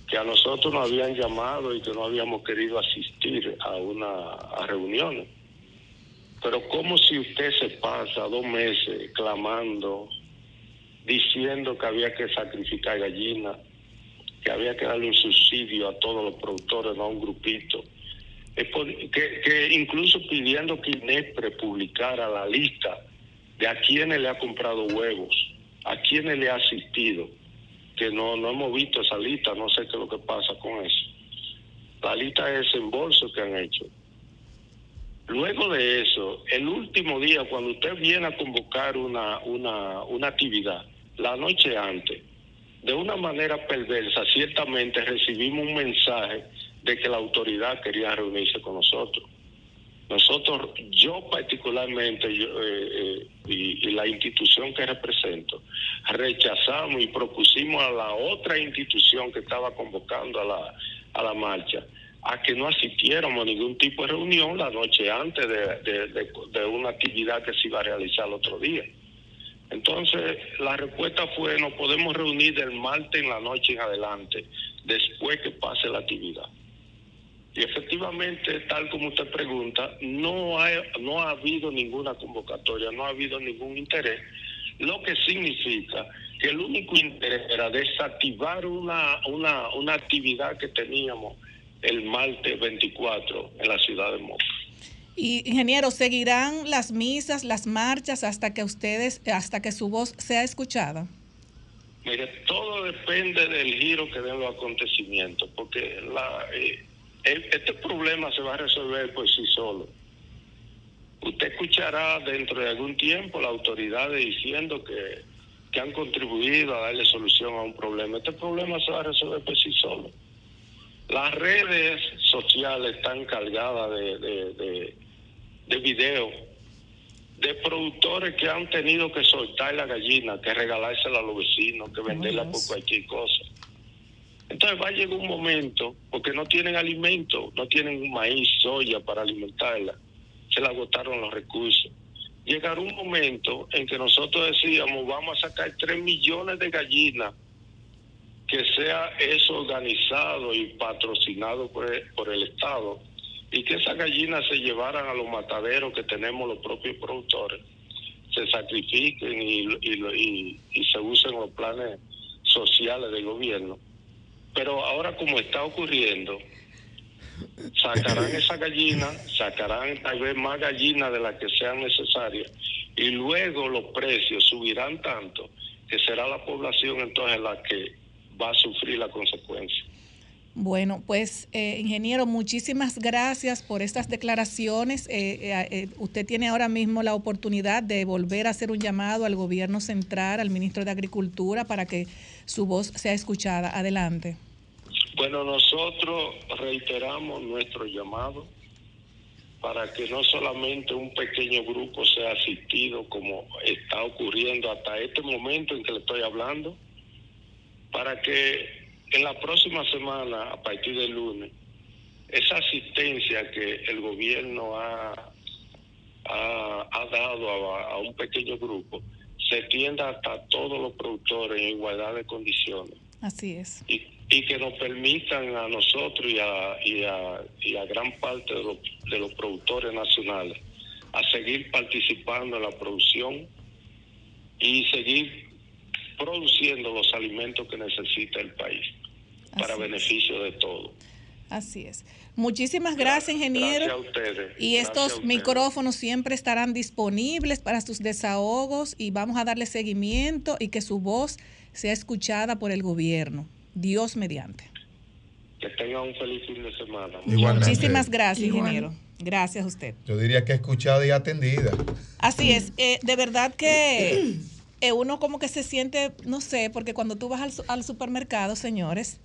que a nosotros nos habían llamado y que no habíamos querido asistir a una a reuniones. Pero como si usted se pasa dos meses clamando, diciendo que había que sacrificar gallinas, que había que darle un subsidio a todos los productores, no a un grupito, que, que incluso pidiendo que INEPRE publicara la lista de a quienes le ha comprado huevos, a quienes le ha asistido, que no, no hemos visto esa lista, no sé qué es lo que pasa con eso. La lista de desembolso que han hecho. Luego de eso, el último día, cuando usted viene a convocar una, una, una actividad, la noche antes, de una manera perversa, ciertamente recibimos un mensaje de que la autoridad quería reunirse con nosotros. Nosotros, yo particularmente, yo, eh, eh, y, la institución que represento, rechazamos y propusimos a la otra institución que estaba convocando a la, a la marcha a que no asistiéramos a ningún tipo de reunión la noche antes de- de- de una actividad que se iba a realizar el otro día. Entonces, la respuesta fue, nos podemos reunir del martes en la noche en adelante, después que pase la actividad. Y efectivamente, tal como usted pregunta, no ha, no ha habido ninguna convocatoria, no ha habido ningún interés, lo que significa que el único interés era desactivar una, una, una actividad que teníamos el martes 24 en la ciudad de Moca. Y ingeniero, ¿seguirán las misas, las marchas hasta que ustedes, hasta que su voz sea escuchada? Mire, todo depende del giro que den los acontecimientos, porque la, eh, este problema se va a resolver por sí solo. Usted escuchará dentro de algún tiempo las autoridades diciendo que, que han contribuido a darle solución a un problema. Este problema se va a resolver por sí solo. Las redes sociales están cargadas de, de, de, de videos de productores que han tenido que soltar la gallina, que regalársela a los vecinos, que venderla por cualquier cosa. Va a llegar un momento, porque no tienen alimento, no tienen maíz, soya para alimentarla, se le agotaron los recursos. Llegará un momento en que nosotros decíamos, vamos a sacar 3 millones de gallinas, que sea eso organizado y patrocinado por el, Estado, y que esas gallinas se llevaran a los mataderos que tenemos los propios productores, se sacrifiquen y se usen los planes sociales del gobierno. Pero ahora como está ocurriendo, sacarán esa gallina, sacarán tal vez más gallinas de las que sean necesarias y luego los precios subirán tanto que será la población entonces la que va a sufrir la consecuencia. Bueno, pues eh, ingeniero, muchísimas gracias por estas declaraciones. Eh, eh, eh, usted tiene ahora mismo la oportunidad de volver a hacer un llamado al gobierno central, al ministro de Agricultura, para que su voz sea escuchada. Adelante. Bueno, nosotros reiteramos nuestro llamado para que no solamente un pequeño grupo sea asistido como está ocurriendo hasta este momento en que le estoy hablando, para que en la próxima semana, a partir del lunes, esa asistencia que el gobierno ha, ha, ha dado a, a un pequeño grupo se tienda hasta todos los productores en igualdad de condiciones Así es. y, y que nos permitan a nosotros y a, y a, y a gran parte de los, de los productores nacionales a seguir participando en la producción y seguir produciendo los alimentos que necesita el país para es. beneficio de todos. Así es. Muchísimas gracias, ingeniero. Gracias a ustedes. Y estos ustedes. micrófonos siempre estarán disponibles para sus desahogos y vamos a darle seguimiento y que su voz sea escuchada por el gobierno. Dios mediante. Que tengan un feliz fin de semana. Igualmente. Muchísimas gracias, ingeniero. Gracias a usted. Yo diría que escuchada y atendida. Así es. Eh, de verdad que eh, uno como que se siente, no sé, porque cuando tú vas al, su- al supermercado, señores,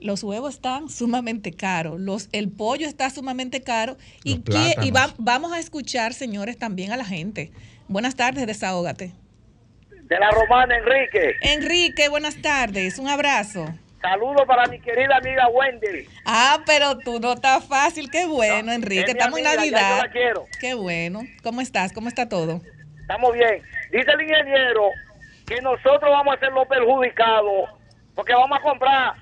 los huevos están sumamente caros, los, el pollo está sumamente caro y, y va- vamos a escuchar, señores, también a la gente. Buenas tardes, desahógate. de la romana Enrique. Enrique, buenas tardes, un abrazo. Saludos para mi querida amiga Wendy. Ah, pero tú no estás fácil, qué bueno, Enrique, es estamos en amiga, ya yo Navidad. la quiero. Qué bueno. ¿Cómo estás? ¿Cómo está todo? Estamos bien. Dice el ingeniero que nosotros vamos a ser los perjudicados porque vamos a comprar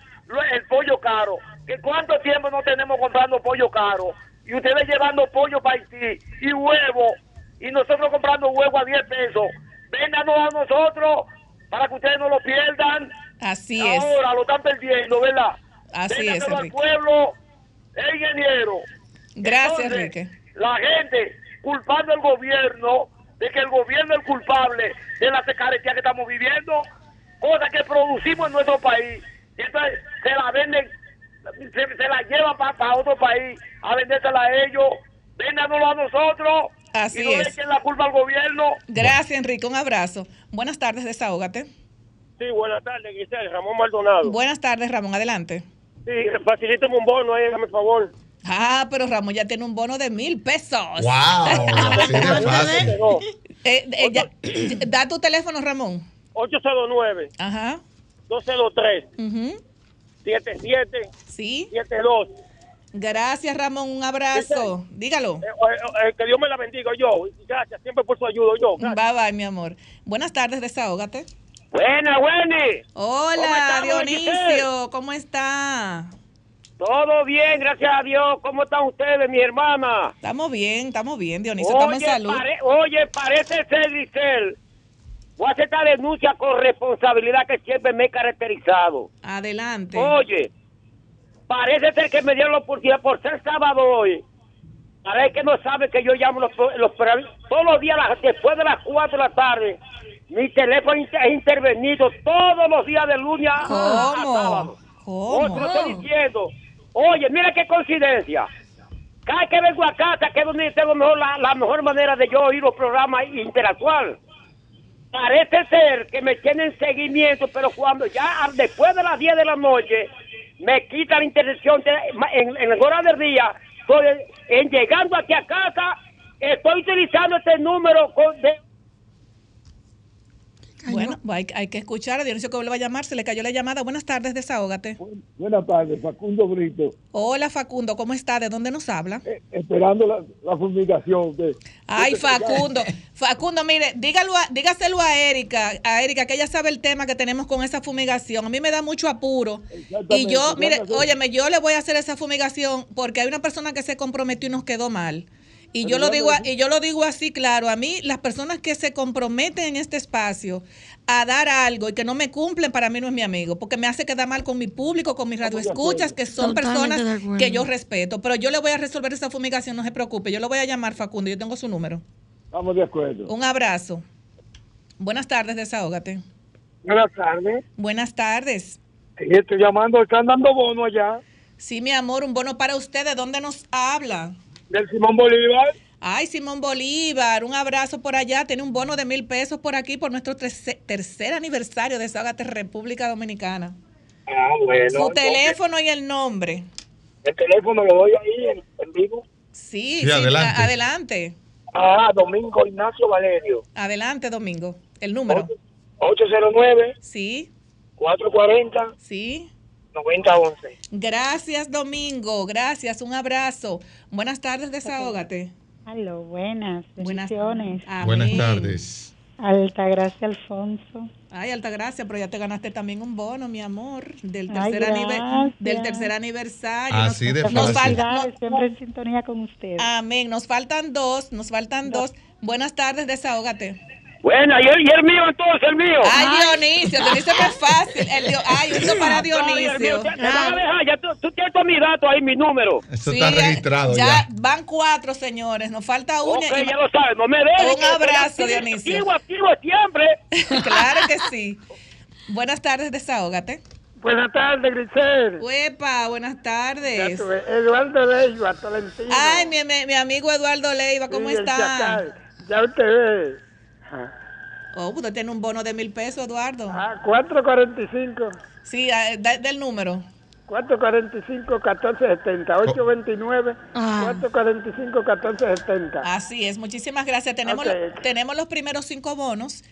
el pollo caro. ¿Que ¿Cuánto tiempo no tenemos comprando pollo caro? Y ustedes llevando pollo para Haití y huevo y nosotros comprando huevo a 10 pesos. Véndanos a nosotros para que ustedes no lo pierdan. Así es. Ahora lo están perdiendo, ¿verdad? Así es, al pueblo, el ingeniero. Gracias, Entonces, Enrique. La gente culpando al gobierno de que el gobierno es el culpable de la secaretía que estamos viviendo, cosas que producimos en nuestro país. Y entonces se la venden, se, se la llevan para otro país a vendérsela a ellos. Véndanoslo a nosotros. Así y no es. echen la culpa al gobierno. Gracias, Enrique, un abrazo. Buenas tardes, desahógate. Sí, buenas tardes, Giselle. Ramón Maldonado. Buenas tardes, Ramón, adelante. Sí, facilíteme un bono ahí, el favor. Ah, pero Ramón ya tiene un bono de mil pesos. ¡Wow! Así de fácil. Eh, eh, ya- da tu teléfono, Ramón. 809 Ajá. 203 ujú. 77 Sí. 72. Gracias, Ramón, un abrazo. Dígalo. Eh, eh, que Dios me la bendiga yo. Gracias siempre por su ayuda yo. Bye bye, mi amor. Buenas tardes, desahógate. Buena, Wendy. ¿Cómo Hola, estamos, Dionisio, ¿cómo está? Todo bien, gracias a Dios. ¿Cómo están ustedes, mi hermana? Estamos bien, estamos bien, Dionisio, estamos en Oye, salud. pare- oye, parece ser, Giselle. Voy a hacer esta denuncia con responsabilidad que siempre me he caracterizado. Adelante. Oye, parece ser que me dieron la oportunidad por ser sábado hoy. Parece que no sabe que yo llamo los, los todos los días después de las 4 de la tarde. Mi teléfono es intervenido todos los días de lunes a, sábado. ¿Cómo? Estoy diciendo. Oye, mira qué coincidencia. Cada que vengo a casa, que es donde tengo mejor la, la mejor manera de yo oír los programas e interactuar. Parece ser que me tienen seguimiento, pero cuando ya después de las 10 de la noche me quita la interacción de- en, en la hora del día, en llegando aquí a casa, estoy utilizando este número con- de, Bueno, hay, hay que escuchar a Dionisio que vuelva a llamar, se le cayó la llamada. Buenas tardes, desahógate. Buenas tardes, Facundo Brito. Hola, Facundo, ¿cómo está? ¿De dónde nos habla? Esperando la, la fumigación. De, Ay, Facundo. Facundo, mire, dígalo a- dígaselo a Erika, a Erika, que ella sabe el tema que tenemos con esa fumigación. A mí me da mucho apuro. Y yo, mire, óyeme, yo le voy a hacer esa fumigación porque hay una persona que se comprometió y nos quedó mal. Y yo lo digo a- y yo lo digo así claro, a mí las personas que se comprometen en este espacio a dar algo y que no me cumplen para mí no es mi amigo, porque me hace quedar mal con mi público, con mis radioescuchas, que son Totalmente personas que yo respeto, pero yo le voy a resolver esa fumigación, no se preocupe, yo lo voy a llamar Facundo, yo tengo su número. Estamos de acuerdo. Un abrazo. Buenas tardes, desahógate. Buenas tardes. Buenas tardes. Estoy llamando, están dando bono allá. Sí, mi amor, un bono para usted. ¿De dónde nos habla? Del Simón Bolívar. Ay, Simón Bolívar, un abrazo por allá. Tiene un bono de mil pesos por aquí por nuestro terce- tercer aniversario de Ságate República Dominicana. Ah, bueno. Su entonces, teléfono y el nombre. El teléfono lo doy ahí en, en vivo. Sí, Sí, adelante. adelante. Ah, Domingo Ignacio Valerio. Adelante, Domingo. El número. 809 Sí, 440 sí. 9011. Gracias, Domingo. Gracias. Un abrazo. Buenas tardes, desahógate. Aló, buenas. Buenas. Buenas tardes. Altagracia Alfonso. Ay, Altagracia, pero ya te ganaste también un bono, mi amor, del Ay, tercer, anive- gracias. del tercer aniversario. Así de nos fácil. falta- siempre en sintonía con ustedes. Amén. Nos faltan dos, nos faltan dos. Buenas tardes, desahógate. Bueno, y el, y el mío entonces, el mío. Ay, Dionisio, Dionisio que es fácil. El Dio- Ay, uno para Dionisio. te- te van a dejar, ya tú, tú tienes mis datos ahí, mi número. Eso Sí, está ya- registrado ya, ya. van cuatro, señores. Nos falta uno. Ok, y- ya lo sabes, no me dejes. Un abrazo, Dionisio. Activo, activo siempre. claro que sí. Buenas tardes, desahógate. Buenas tardes, Grisel. Huepa, buenas tardes. Eduardo Leiva, Tolentino. Ay, mi, mi- mi amigo Eduardo Leiva, ¿cómo Sí, está? Ya usted ve. Oh, usted tiene un bono de mil pesos, Eduardo. Ah, 445. Sí, ah, da- del número. 445 1470 829 445 1470 Así es, muchísimas gracias. Tenemos, los primeros cinco bonos.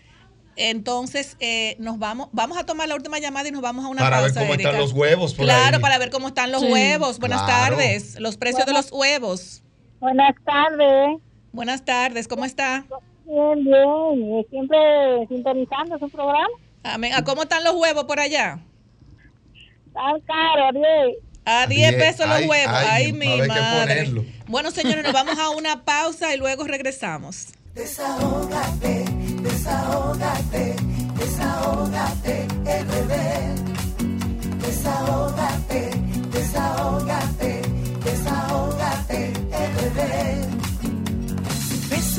Entonces, eh, nos vamos, vamos a tomar la última llamada y nos vamos a una Para ver pausa, cómo están Erika. los huevos por Claro, ahí. para ver cómo están los Sí. huevos. Buenas Claro. tardes. Los precios de los huevos. Buenas tardes. Buenas tardes, ¿cómo está? Bien, bien. Eh, Siempre sintonizando su programa. Amén. ¿A cómo están los huevos por allá? Tan caro, 10. A 10 10. pesos los Ay, huevos. ay, mi madre. Bueno, señores, nos vamos a una pausa y luego regresamos. Desahógate, desahógate, desahógate, RD. Desahógate, desahógate, desahógate, RD. Si ves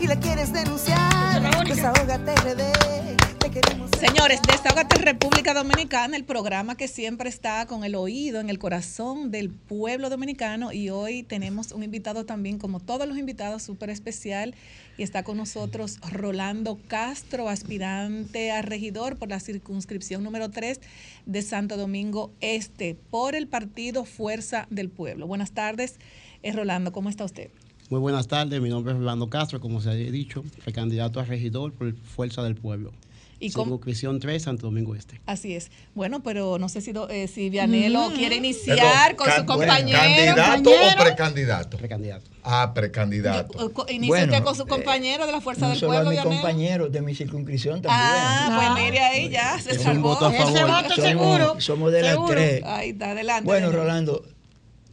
y la quieres denunciar, desahógate RD. Te queremos Señores, Desahógate República Dominicana, el programa que siempre está con el oído en el corazón del pueblo dominicano y hoy tenemos un invitado también, como todos los invitados, súper especial y está con nosotros Rolando Castro, aspirante a regidor por la circunscripción número 3 de Santo Domingo Este por el partido Fuerza del Pueblo. Buenas tardes, eh, Rolando, ¿cómo está usted? Muy buenas tardes, mi nombre es Rolando Castro, como se ha dicho, precandidato a regidor por Fuerza del Pueblo. ¿Y Circunscripción 3, Santo Domingo Este. Así es. Bueno, pero no sé si, eh, si Vianelo Mm. quiere iniciar con su compañero. ¿Candidato compañero. o precandidato? Precandidato. Ah, precandidato. Inicia Bueno, usted con su compañero de la Fuerza No del solo Pueblo, mi Vianelo. compañero de mi circunscripción también. Ah, pues mire ahí ya, se Es salvó. voto a favor. Ese voto Somos- seguro. somos de las seguro. tres. Ahí está, adelante. Bueno. Rolando,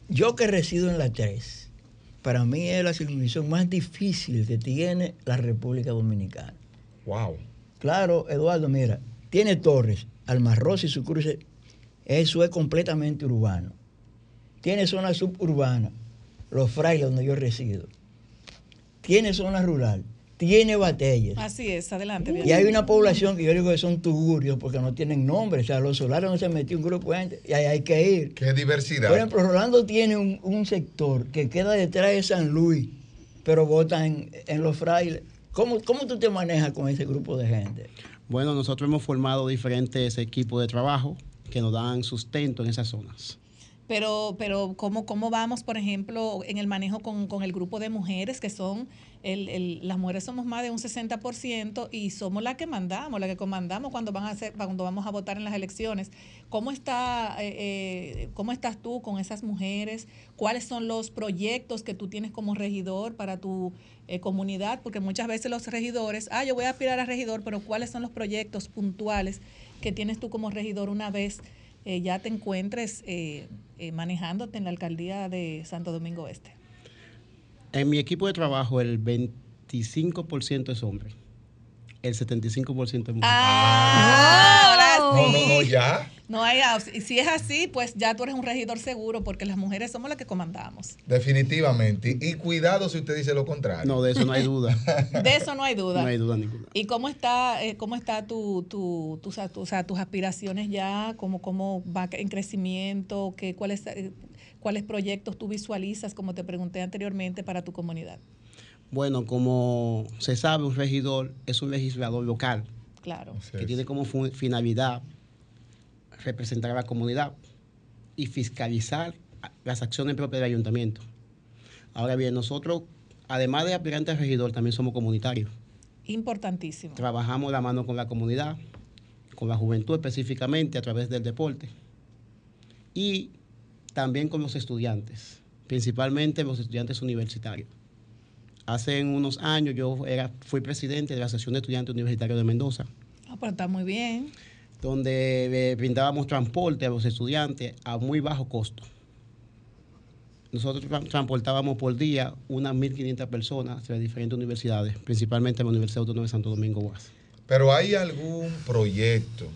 yo que resido en la 3, para mí es la circunscripción más difícil que tiene la República Dominicana. Wow. Claro, Eduardo, mira, tiene torres, Almarroz y su cruce, eso es completamente urbano. Tiene zona suburbana, los frailes donde yo resido. Tiene zona rural, tiene batallas. Así es, adelante. Y hay una población que yo digo que son tugurios porque no tienen nombre. O sea, los solares no se metió un grupo de gente y ahí hay que ir. Qué diversidad. Por ejemplo, Rolando tiene un, un sector que queda detrás de San Luis, pero vota en, en los frailes. ¿Cómo, ¿Cómo tú te manejas con ese grupo de gente? Bueno, nosotros hemos formado diferentes equipos de trabajo que nos dan sustento en esas zonas. Pero, pero ¿cómo, ¿cómo vamos, por ejemplo, en el manejo con, con el grupo de mujeres, que son, el, el- las mujeres somos más de un 60% y somos las que mandamos, las que comandamos cuando, van a hacer, cuando vamos a votar en las elecciones? ¿Cómo, está, eh, eh, ¿Cómo estás tú con esas mujeres? ¿Cuáles son los proyectos que tú tienes como regidor para tu eh, comunidad? Porque muchas veces los regidores, ah, yo voy a aspirar a regidor, pero ¿cuáles son los proyectos puntuales que tienes tú como regidor una vez ya te encuentres eh, manejándote en la alcaldía de Santo Domingo Este. En mi equipo de trabajo, el 25% es hombre, el 75% es mujer. Ah, ahora así. No, no, no, ya. No hay, y si es así, pues ya tú eres un regidor seguro, porque las mujeres somos las que comandamos. Definitivamente. Y cuidado si usted dice lo contrario. No, de eso no hay duda. De eso no hay duda. No hay duda ninguna. ¿Y cómo está, eh, cómo está tu, tu, tu- o sea, tu- o sea, tus aspiraciones ya? ¿Cómo, cómo va en crecimiento? ¿Qué, cuáles, eh, ¿Cuáles proyectos tú visualizas, como te pregunté anteriormente, para tu comunidad? Bueno, como se sabe, un regidor es un legislador local Claro. que tiene como finalidad representar a la comunidad y fiscalizar las acciones propias del ayuntamiento. Ahora bien, nosotros, además de aspirantes a regidor, también somos comunitarios. Importantísimo. Trabajamos la mano con la comunidad, con la juventud específicamente a través del deporte y también con los estudiantes, principalmente los estudiantes universitarios. Hace unos años yo era, fui presidente de la Asociación de Estudiantes Universitarios de Mendoza, Ah, pero está muy bien. donde eh, brindábamos transporte a los estudiantes a muy bajo costo. Nosotros tra- transportábamos por día unas 1.500 personas de diferentes universidades, principalmente la Universidad Autónoma de Santo Domingo UAS. Pero hay algún proyecto,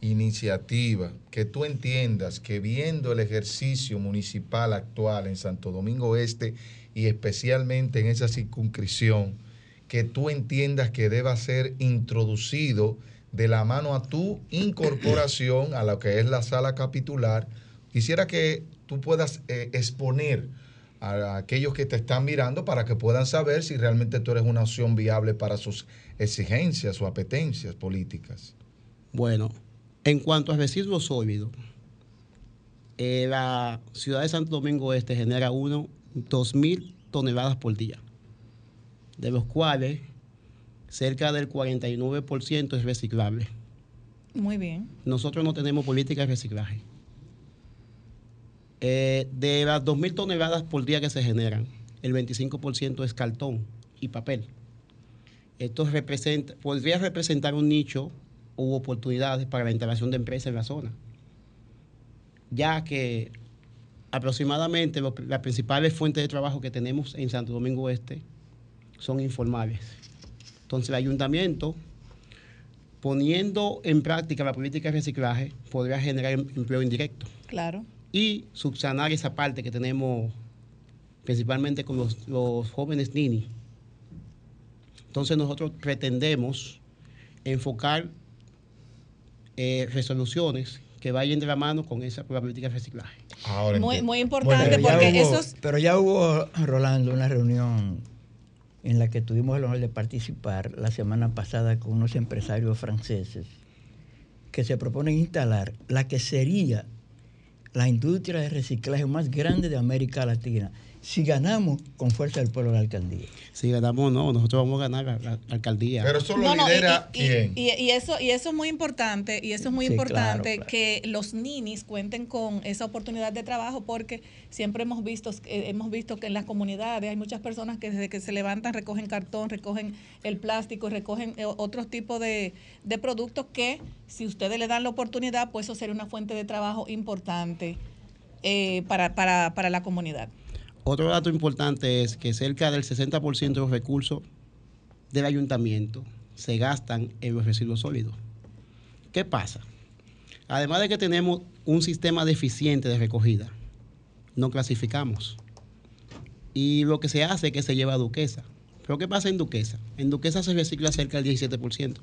iniciativa que tú entiendas que viendo el ejercicio municipal actual en Santo Domingo Este y especialmente en esa circunscripción, que tú entiendas que deba ser introducido de la mano a tu incorporación a lo que es la sala capitular, quisiera que tú puedas eh, exponer a aquellos que te están mirando para que puedan saber si realmente tú eres una opción viable para sus exigencias o apetencias políticas. Bueno, en cuanto a residuos sólidos, eh, la ciudad de Santo Domingo Este genera uno, 2.000 toneladas por día, de los cuales cerca del 49% es reciclable. Muy bien. Nosotros no tenemos política de reciclaje. Eh, de las 2.000 toneladas por día que se generan, el 25% es cartón y papel. Esto representa, podría representar un nicho u oportunidades para la instalación de empresas en la zona, ya que aproximadamente lo- las principales fuentes de trabajo que tenemos en Santo Domingo Este son informales. Entonces el ayuntamiento, poniendo en práctica la política de reciclaje, podría generar em- empleo indirecto Claro. y subsanar esa parte que tenemos principalmente con los, los jóvenes nini. Entonces nosotros pretendemos enfocar eh, resoluciones que vayan de la mano con esa política de reciclaje. Muy, muy importante porque hubo- esos... Pero ya hubo, Rolando, una reunión en la que tuvimos el honor de participar la semana pasada con unos empresarios franceses que se proponen instalar la que sería la industria de reciclaje más grande de América Latina si ganamos con fuerza del pueblo de la alcaldía. Si ganamos, no, nosotros vamos a ganar la, la- la alcaldía. Pero eso lo No, no, y- lidera y, quién. y- y eso, y eso es muy importante, y eso es muy Sí, importante claro, claro. que los ninis cuenten con esa oportunidad de trabajo porque siempre hemos visto, eh, hemos visto que en las comunidades hay muchas personas que desde que se levantan recogen cartón, recogen el plástico, recogen eh, otros tipos de, de productos que si ustedes le dan la oportunidad, pues eso sería una fuente de trabajo importante eh, para, para, para la comunidad. Otro dato importante es que cerca del 60% de los recursos del ayuntamiento se gastan en los residuos sólidos. ¿Qué pasa? Además de que tenemos un sistema deficiente de recogida, no clasificamos. Y lo que se hace es que se lleva a Duquesa. ¿Pero qué pasa en Duquesa? En Duquesa se recicla cerca del 17%.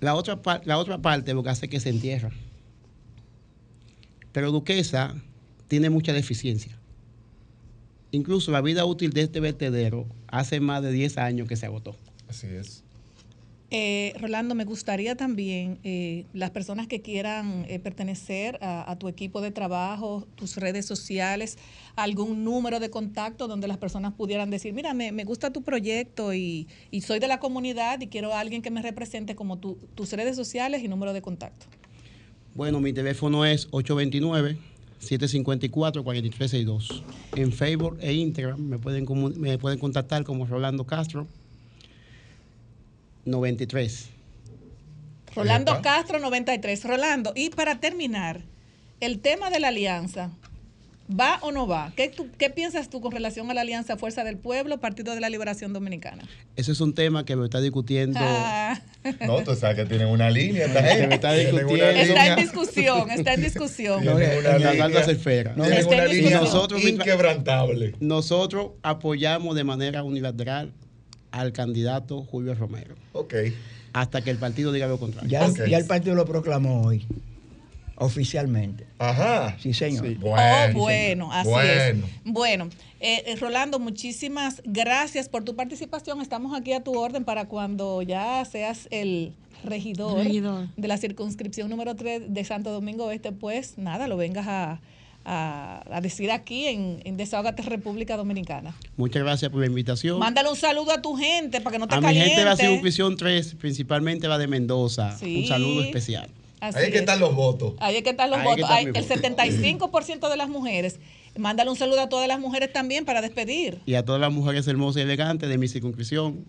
La otra, parte lo que hace es que se entierra. Pero Duquesa tiene mucha deficiencia. Incluso la vida útil de este vertedero hace más de 10 años que se agotó. Así es. Eh, Rolando, me gustaría también eh, las personas que quieran eh, pertenecer a, a tu equipo de trabajo, tus redes sociales, algún número de contacto donde las personas pudieran decir, mira, me, me gusta tu proyecto y, y soy de la comunidad y quiero a alguien que me represente como tu- tus redes sociales y número de contacto. Bueno, mi teléfono es 829-754-4362. En Facebook e Instagram me pueden, me pueden contactar como Rolando Castro 93. Rolando. Castro 93. Rolando, y para terminar, el tema de la alianza, ¿Va o no va? ¿Qué, tú- qué piensas tú con relación a la Alianza Fuerza del Pueblo, Partido de la Liberación Dominicana? Ese es un tema que me está discutiendo. Ah. No, tú sabes que tienen una línea. esta gente. me está discutiendo. Está línea. en discusión, está en discusión. No, en una las línea. altas esferas. Tienen Está una en línea. Nosotros, inquebrantable. Nosotros apoyamos de manera unilateral al candidato Julio Romero. Ok. Hasta que el partido diga lo contrario. Ya, Ok. ya el partido lo proclamó hoy, oficialmente. Ajá. Sí, señor. oh, bueno, así Bueno. es. Bueno, eh, Rolando, muchísimas gracias por tu participación. Estamos aquí a tu orden para cuando ya seas el regidor, Regidor. de la circunscripción número 3 de Santo Domingo Este, pues nada, lo vengas a, a- a decir aquí en, en Desahogate República Dominicana. Muchas gracias por la invitación. Mándale un saludo a tu gente para que no te a mi gente de la circunscripción 3, principalmente la de Mendoza. Sí. Un saludo especial. Así Ahí es que es. están los votos. Ahí es que están los Ahí votos. Ahí, el votos. 75% de las mujeres. Mándale un saludo a todas las mujeres también para despedir. Y a todas las mujeres hermosas y elegantes de mi circunscripción.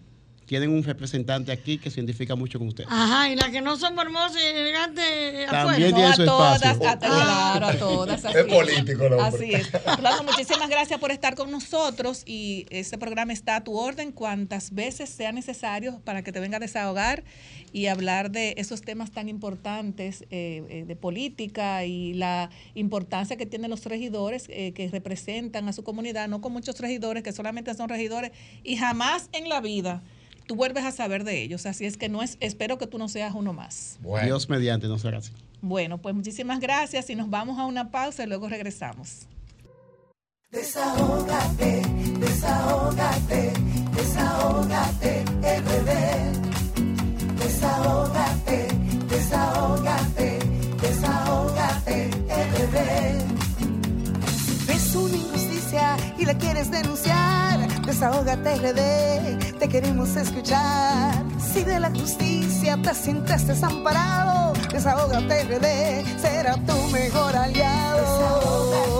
Tienen un representante aquí que se identifica mucho con ustedes. Ajá, y las que no son hermosas y elegantes afuera. También No, tiene a su todas, espacio. a- claro, a todas. así Es político hombre. Así es. Rolando, muchísimas gracias por estar con nosotros y este programa está a tu orden cuantas veces sea necesario para que te venga a desahogar y hablar de esos temas tan importantes eh, eh, de política y la importancia que tienen los regidores eh, que representan a su comunidad, no con muchos regidores que solamente son regidores y jamás en la vida tú vuelves a saber de ellos. Así es que no es, espero que tú no seas uno más. Bueno. Dios mediante, no será así. Bueno, pues muchísimas gracias y nos vamos a una pausa y luego regresamos. Desahógate, desahógate, desahógate, RD. Desahógate, desahógate, desahógate, RD. Ves una y la quieres denunciar. Desahógate RD, te queremos escuchar. Si de la justicia te sientes desamparado, desahógate RD, será tu mejor aliado.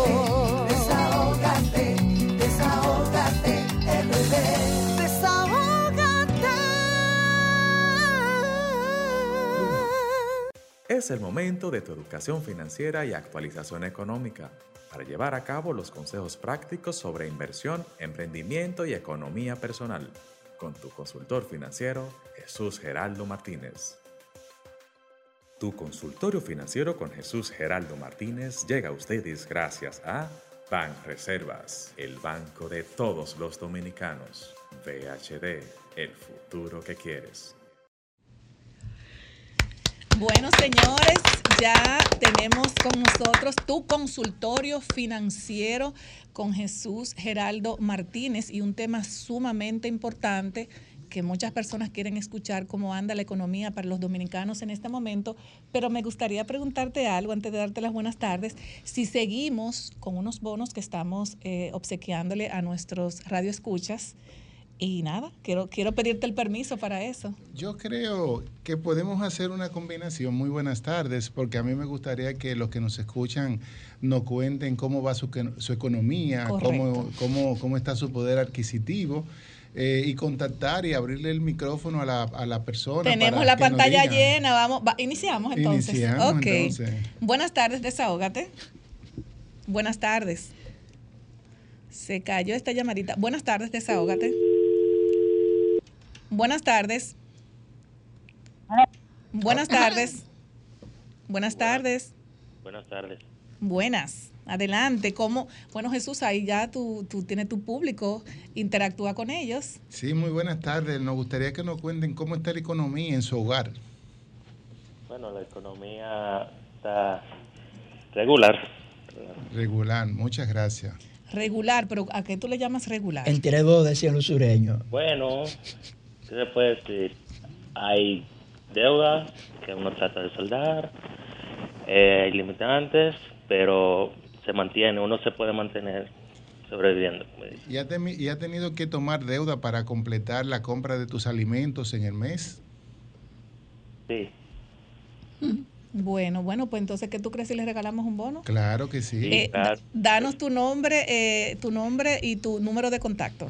Es el momento de tu educación financiera y actualización económica para llevar a cabo los consejos prácticos sobre inversión, emprendimiento y economía personal con tu consultor financiero Jesús Geraldo Martínez. Tu consultorio financiero con Jesús Geraldo Martínez llega a ustedes gracias a Ban Reservas, el banco de todos los dominicanos. VHD, el futuro que quieres. Bueno, señores, ya tenemos con nosotros tu consultorio financiero con Jesús Geraldo Martínez y un tema sumamente importante que muchas personas quieren escuchar cómo anda la economía para los dominicanos en este momento, pero me gustaría preguntarte algo antes de darte las buenas tardes, si seguimos con unos bonos que estamos eh, obsequiándole a nuestros radioescuchas y nada, quiero, quiero pedirte el permiso para eso. Yo creo que podemos hacer una combinación. Muy buenas tardes, porque a mí me gustaría que los que nos escuchan nos cuenten cómo va su, su economía, cómo, cómo, cómo está su poder adquisitivo. eh, y contactar y abrirle el micrófono a la, a la persona. Tenemos la pantalla llena, vamos, va- iniciamos entonces. Iniciamos, ok. entonces. Buenas tardes, desahógate. Buenas tardes. Se cayó esta llamadita. Buenas tardes, desahógate. Buenas tardes. Buenas tardes. Buenas tardes. Buenas tardes. Buenas. Adelante. ¿Cómo? Bueno, Jesús, ahí ya tú, tú tienes tu público. Interactúa con ellos. Sí, muy buenas tardes. Nos gustaría que nos cuenten cómo está la economía en su hogar. Bueno, la economía está regular. Regular, muchas gracias. Regular, pero ¿a qué tú le llamas regular? Entre dos, decían los sureños. Bueno, ¿qué se puede decir? Hay deuda que uno trata de saldar, eh, hay limitantes, pero se mantiene, uno se puede mantener sobreviviendo. como dice. ¿Y ha, y ha tenido que tomar deuda para completar la compra de tus alimentos en el mes? Sí, Bueno, bueno, pues entonces, ¿qué tú crees si le regalamos un bono? Claro que sí. Eh, da- danos tu nombre, eh, tu nombre y tu número de contacto.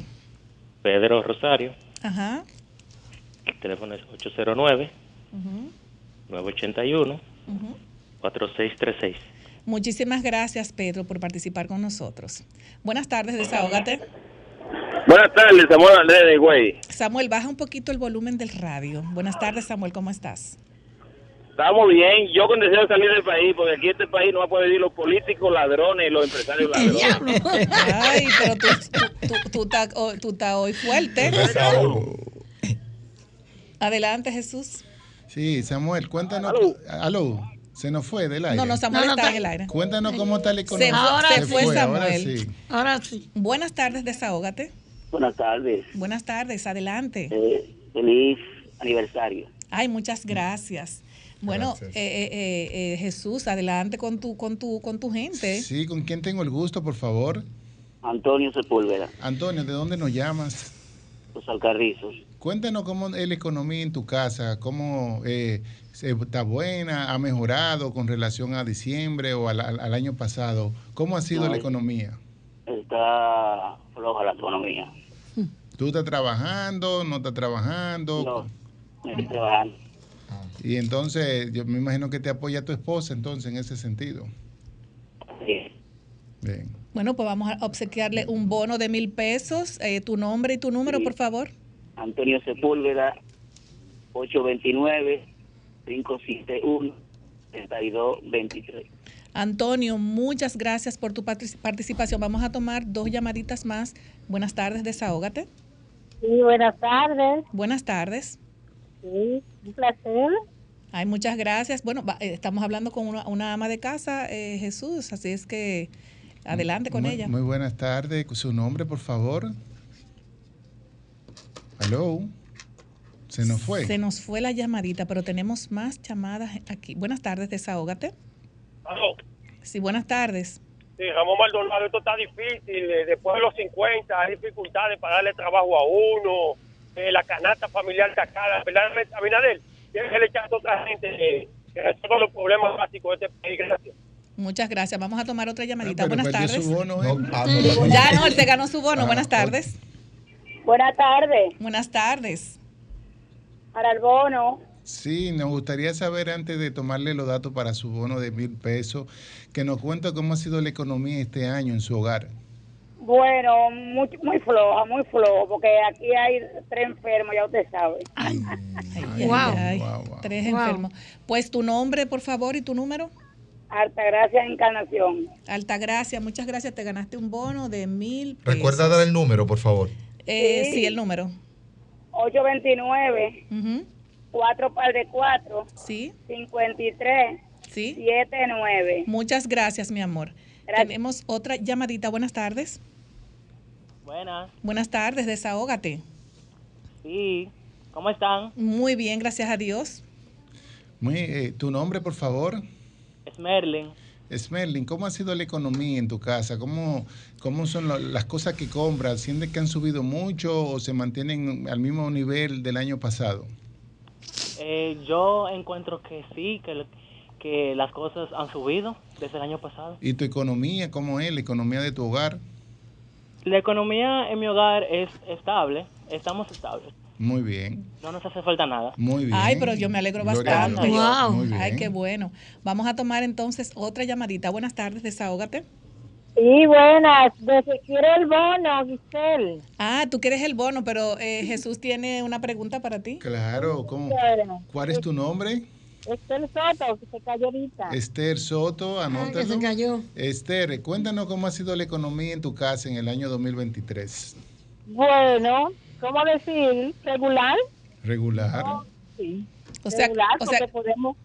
Pedro Rosario, Ajá. El teléfono es 809 ujú, 981 ujú. 4636. Muchísimas gracias, Pedro, por participar con nosotros. Buenas tardes, desahógate. Buenas tardes, Samuel Andrés de Güey. Samuel, baja un poquito el volumen del radio. Buenas tardes, Samuel, ¿cómo estás? Estamos bien. Yo con deseo de salir del país, porque aquí este país no va a poder vivir los políticos ladrones y los empresarios ladrones. Ay, pero tú, tú, tú, tú estás tú estás hoy fuerte. Adelante, Jesús. Sí, Samuel, cuéntanos. Aló. Se nos fue del aire. No, no, Samuel está en el aire. Cuéntanos cómo está la Se, economía. ahora se fue, Samuel. sí. Ahora sí. Buenas tardes, desahógate. Buenas tardes. Buenas tardes, adelante. Eh, feliz aniversario. Ay, muchas gracias. Bueno, Gracias. eh, eh, eh, eh, Jesús, adelante con tu, con tu, con tu gente. Sí, ¿con quién tengo el gusto, por favor? Antonio Sepúlveda, Antonio, ¿de dónde nos llamas? Los Alcarrizos. Cuéntanos cómo es la economía en tu casa, cómo eh, está buena, ha mejorado con relación a diciembre o al, año pasado. ¿Cómo ha sido No, la economía? Está floja la economía. ¿Tú estás trabajando, no estás trabajando? Estoy trabajando. Y entonces, yo me imagino que te apoya tu esposa entonces en ese sentido. Bien. Bueno, pues vamos a obsequiarle un bono de mil pesos. Eh, tu nombre y tu número, por favor. Antonio Sepúlveda, 829-571-3223. Antonio, muchas gracias por tu partic- participación. Vamos a tomar dos llamaditas más. Buenas tardes, desahógate. Sí, buenas tardes. Buenas tardes. Sí, un placer. Ay, muchas gracias. Bueno, va- eh, estamos hablando con una, una ama de casa, eh, Jesús, así es que adelante con muy, ella. Muy buenas tardes. Su nombre, por favor. Hello. Se nos fue. Se nos fue la llamadita, pero tenemos más llamadas aquí. Buenas tardes, desahógate. Aló. Sí, buenas tardes. Sí, Ramón Maldonado, esto está difícil. eh, Después de los 50 hay dificultades para darle trabajo a uno. eh, la canasta familiar sacada. ¿Verdad, Abinader? Tiene que le echar a otra gente eh, que resuelva los problemas básicos de este país. Gracias. Muchas gracias. Vamos a tomar otra llamadita. Ah, Pero buenas tardes. su bono, ¿eh? Ya no, él se ganó su bono. Ah, buenas tardes. Buenas tardes. Buenas tardes. Para el bono, Sí, nos gustaría saber antes de tomarle los datos para su bono de mil pesos, que nos cuente cómo ha sido la economía este año en su hogar. bueno, muy, muy floja, muy flojo, porque aquí hay tres enfermos, ya usted sabe. Ay, Wow. ay, Tres Wow. enfermos. Pues tu nombre, por favor, y tu número. Altagracia Encarnación. Altagracia, muchas gracias. Te ganaste un bono de mil pesos. Recuerda dar el número, por favor. Eh, Sí. sí. el número. 829 Ujú. 4 par de 4 Sí. 53 Sí. 79. Muchas gracias, mi amor. Tenemos otra llamadita. Buenas tardes. Buenas, Buenas tardes, desahógate. sí. ¿Cómo están? Muy bien, gracias a Dios. Muy, eh, ¿Tu nombre, por favor? Es Merlin. Smerlin, ¿cómo ha sido la economía en tu casa? ¿Cómo, cómo son lo- las cosas que compras? ¿Sientes que han subido mucho o se mantienen al mismo nivel del año pasado? Eh, yo encuentro que sí, que, que las cosas han subido desde el año pasado. ¿Y tu economía, cómo es? ¿La economía de tu hogar? La economía en mi hogar es estable, estamos estables, Muy bien, no nos hace falta nada. muy bien. Ay, pero yo me alegro bastante. Wow. Muy bien. Ay, qué bueno. Vamos a tomar entonces otra llamadita. Buenas tardes, desahógate. Sí, buenas. De que quiere el bono, Giselle. Ah, tú quieres el bono, pero eh, Jesús tiene una pregunta para ti. Claro, ¿cómo? ¿cuál es tu nombre? Esther Soto, que se cayó ahorita. Esther Soto, anótalo. que se cayó. Esther, cuéntanos cómo ha sido la economía en tu casa en el año 2023. Bueno, ¿cómo decir? ¿Regular? Regular. Sí. O sea- regular, o sea- porque podemos...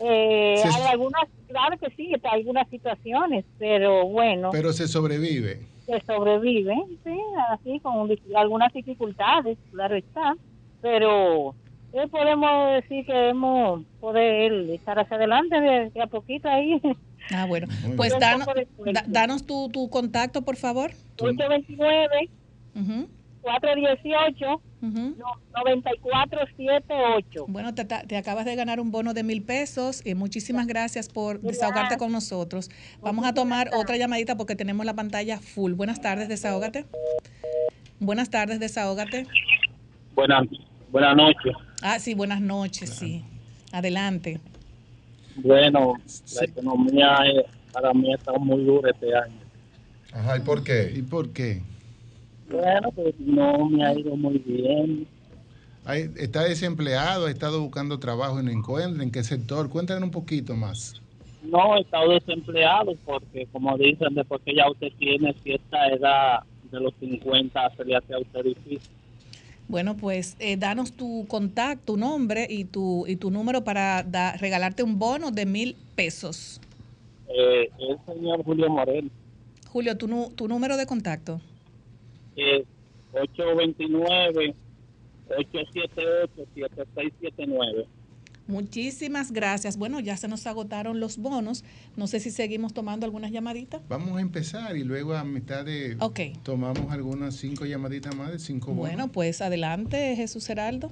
Eh. Hay algunas, claro que sí, hay algunas situaciones, pero bueno, Pero se sobrevive. se sobrevive, sí, así con algunas dificultades, claro está, pero eh, podemos decir que hemos poder estar hacia adelante de, de a poquito ahí. Ah, bueno. Muy Pues danos, danos tu, tu contacto, por favor. 829 Ujú, 418 ujú. 9478. Bueno, te, te acabas de ganar un bono de mil pesos. y muchísimas gracias por desahogarte con nosotros. Vamos a tomar otra llamadita porque tenemos la pantalla full. Buenas tardes, desahógate. Buenas tardes, desahógate. Buenas, buenas noches. Ah, sí, buenas noches, sí. Adelante. Bueno, la economía para mí ha estado muy dura este año. Ajá, ¿y por qué? ¿Y por qué? Bueno, pues no me ha ido muy bien. Hay- ¿Está desempleado? ¿Ha estado buscando trabajo y no encuentra? ¿En qué sector? Cuéntanos un poquito más. No, he estado desempleado porque, como dicen, después que ya usted tiene cierta edad de los 50, se le hace a usted difícil. Bueno, pues eh, danos tu contacto, tu nombre y tu, y tu número para da- regalarte un bono de mil pesos. Eh, el señor Julio Morel, Julio, tu, nu- tu número de contacto. Eh, 829-878-7679. Muchísimas gracias. Bueno, ya se nos agotaron los bonos. No sé si seguimos tomando algunas llamaditas. Vamos a empezar y luego a mitad de... Ok. Tomamos algunas cinco llamaditas más de cinco bonos. Bueno, pues adelante, Jesús Heraldo.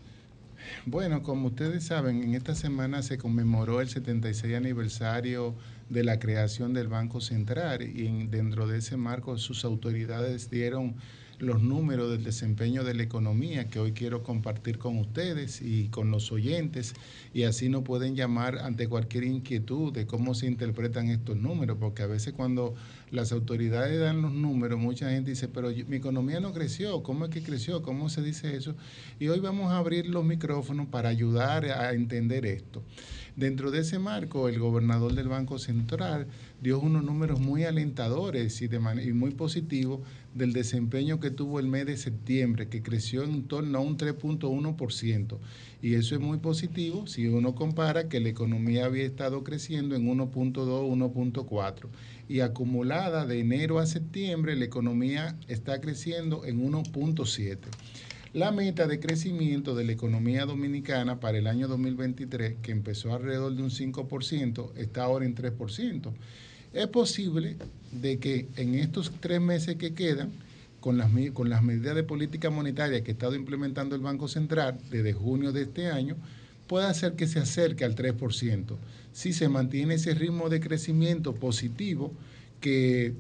Bueno, como ustedes saben, en esta semana se conmemoró el 76 aniversario de la creación del Banco Central y en- dentro de ese marco sus autoridades dieron los números del desempeño de la economía que hoy quiero compartir con ustedes y con los oyentes y así nos pueden llamar ante cualquier inquietud de cómo se interpretan estos números, porque a veces cuando las autoridades dan los números, mucha gente dice, pero mi economía no creció, ¿cómo es que creció? ¿Cómo se dice eso? Y hoy vamos a abrir los micrófonos para ayudar a entender esto. Dentro de ese marco, el gobernador del Banco Central dio unos números muy alentadores y, muy positivos del desempeño que tuvo el mes de septiembre, que creció en torno a un 3.1%. Y eso es muy positivo si uno compara que la economía había estado creciendo en 1.2, 1.4. Y acumulada de enero a septiembre, la economía está creciendo en 1.7. La meta de crecimiento de la economía dominicana para el año 2023, que empezó alrededor de un 5%, está ahora en 3%. Es posible de que en estos tres meses que quedan, con las, con las medidas de política monetaria que ha estado implementando el Banco Central desde junio de este año, pueda hacer que se acerque al 3%. Si se mantiene ese ritmo de crecimiento positivo que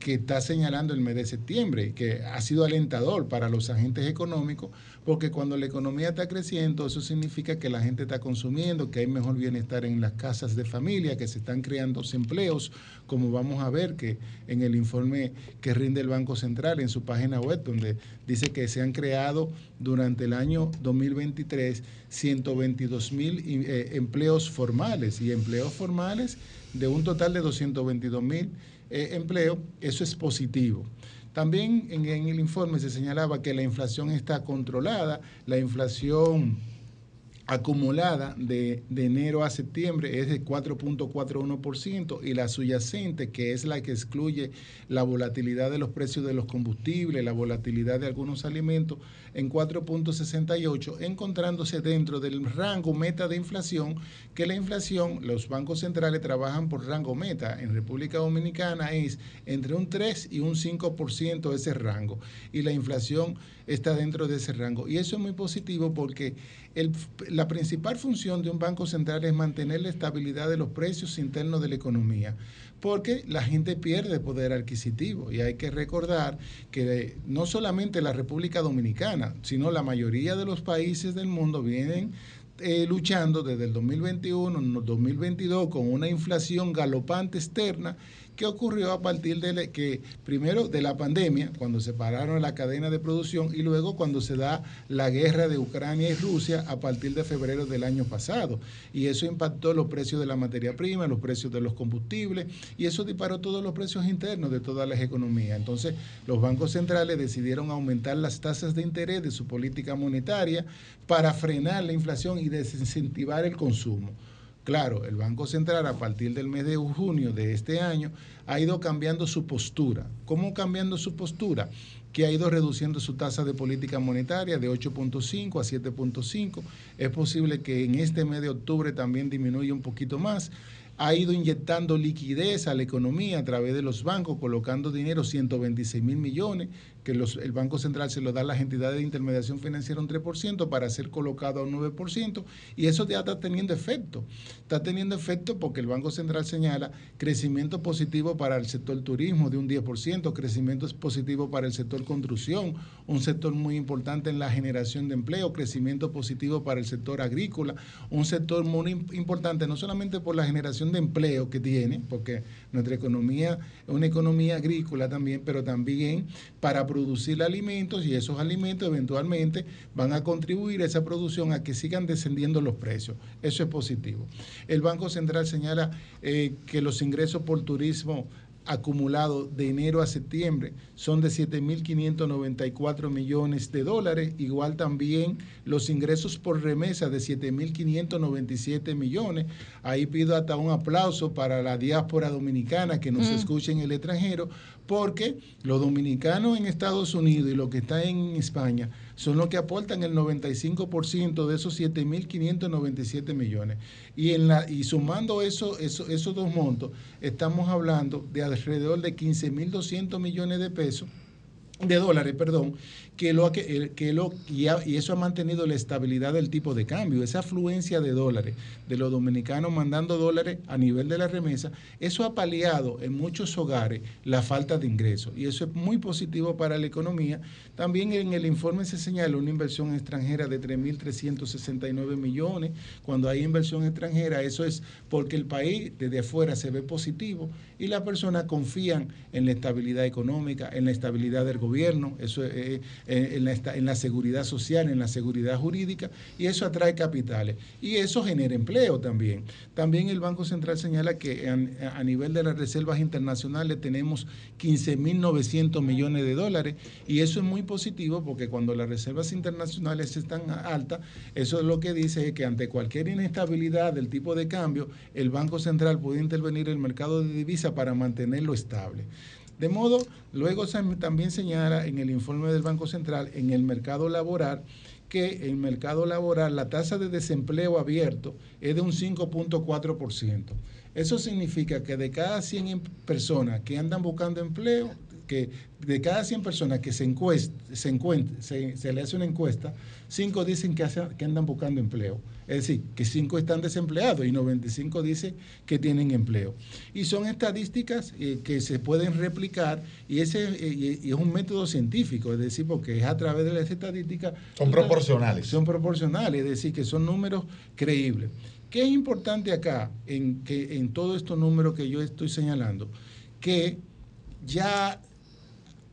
que está señalando el mes de septiembre que ha sido alentador para los agentes económicos, porque cuando la economía está creciendo, eso significa que la gente está consumiendo, que hay mejor bienestar en las casas de familia, que se están creando empleos, como vamos a ver que en el informe que rinde el Banco Central en su página web, donde dice que se han creado durante el año 2023 122 mil eh, empleos formales y empleos formales de un total de 222 mil eh, empleos, eso es positivo. También en, en el informe se señalaba que la inflación está controlada, la inflación acumulada de, de enero a septiembre es de 4.41% y la subyacente, que es la que excluye la volatilidad de los precios de los combustibles, la volatilidad de algunos alimentos, en 4.68, encontrándose dentro del rango meta de inflación, que la inflación, los bancos centrales trabajan por rango meta. En República Dominicana es entre un 3 y un 5% ese rango, y la inflación está dentro de ese rango. Y eso es muy positivo porque la principal función de un banco central es mantener la estabilidad de los precios internos de la economía, porque la gente pierde poder adquisitivo. Y hay que recordar que no solamente la República Dominicana, sino la mayoría de los países del mundo vienen eh, luchando desde el 2021, no, 2022 con una inflación galopante externa que ocurrió a partir de que primero de la pandemia, cuando se pararon la cadena de producción y luego cuando se da la guerra de Ucrania y Rusia a partir de febrero del año pasado. Y eso impactó los precios de la materia prima, los precios de los combustibles y eso disparó todos los precios internos de todas las economías. Entonces, los bancos centrales decidieron aumentar las tasas de interés de su política monetaria para frenar la inflación y desincentivar el consumo. Claro, el Banco Central a partir del mes de junio de este año ha ido cambiando su postura. ¿Cómo cambiando su postura? Que ha ido reduciendo su tasa de política monetaria de 8.5 a 7.5. Es posible que en este mes de octubre también disminuya un poquito más. ha ido inyectando liquidez a la economía a través de los bancos, colocando dinero, 126 mil millones, que el Banco Central se lo da a las entidades de intermediación financiera un 3% para ser colocado a un 9%, y eso ya está teniendo efecto. Está teniendo efecto porque el Banco Central señala crecimiento positivo para el sector turismo de un 10%, crecimiento positivo para el sector construcción, un sector muy importante en la generación de empleo, crecimiento positivo para el sector agrícola, un sector muy im- importante no solamente por la generación de empleo que tiene, porque nuestra economía es una economía agrícola también, pero también para producir alimentos y esos alimentos eventualmente van a contribuir a esa producción a que sigan descendiendo los precios. Eso es positivo. El Banco Central señala eh, que los ingresos por turismo acumulados de enero a septiembre son de 7.594 millones de dólares, igual también los ingresos por remesa de 7.597 millones. Ahí pido hasta un aplauso para la diáspora dominicana que nos Mm. escucha en el extranjero, porque los dominicanos en Estados Unidos y los que están en España son los que aportan el 95% de esos 7.597 millones. Y, en la, y sumando eso, eso- esos dos montos, estamos hablando de alrededor de 15.200 millones de pesos de dólares, perdón, que lo que, lo y, y eso ha mantenido la estabilidad del tipo de cambio, esa afluencia de dólares de los dominicanos mandando dólares a nivel de la remesa, eso ha paliado en muchos hogares la falta de ingresos y eso es muy positivo para la economía. También en el informe se señala una inversión extranjera de 3.369 millones. Cuando hay inversión extranjera, eso es porque el país desde afuera se ve positivo y las personas confían en la estabilidad económica, en la estabilidad del gobierno, eso es, en, la, en la seguridad social, en la seguridad jurídica, y eso atrae capitales. Y eso genera empleo también. También el Banco Central señala que a, nivel de las reservas internacionales tenemos 15.900 millones de dólares, y eso es muy positivo porque cuando las reservas internacionales están altas, eso es lo que dice que ante cualquier inestabilidad del tipo de cambio, el Banco Central puede intervenir en el mercado de divisas para mantenerlo estable. De modo, luego también señala en el informe del Banco Central, en el mercado laboral, que el mercado laboral, la tasa de desempleo abierto es de un 5.4%. Eso significa que de cada 100 em- personas que andan buscando empleo, que de cada 100 personas que se, encuest, se, encuent- se, se le hace una encuesta, 5 dicen que, hace- que andan buscando empleo. Es decir, que 5 están desempleados y 95 dicen que tienen empleo. Y son estadísticas eh, que se pueden replicar y ese eh, y- es un método científico, es decir, porque es a través de las estadísticas. Son proporcionales. Son proporcionales, es decir, que son números creíbles. ¿Qué es importante acá en, que, en todos estos números que yo estoy señalando? Que ya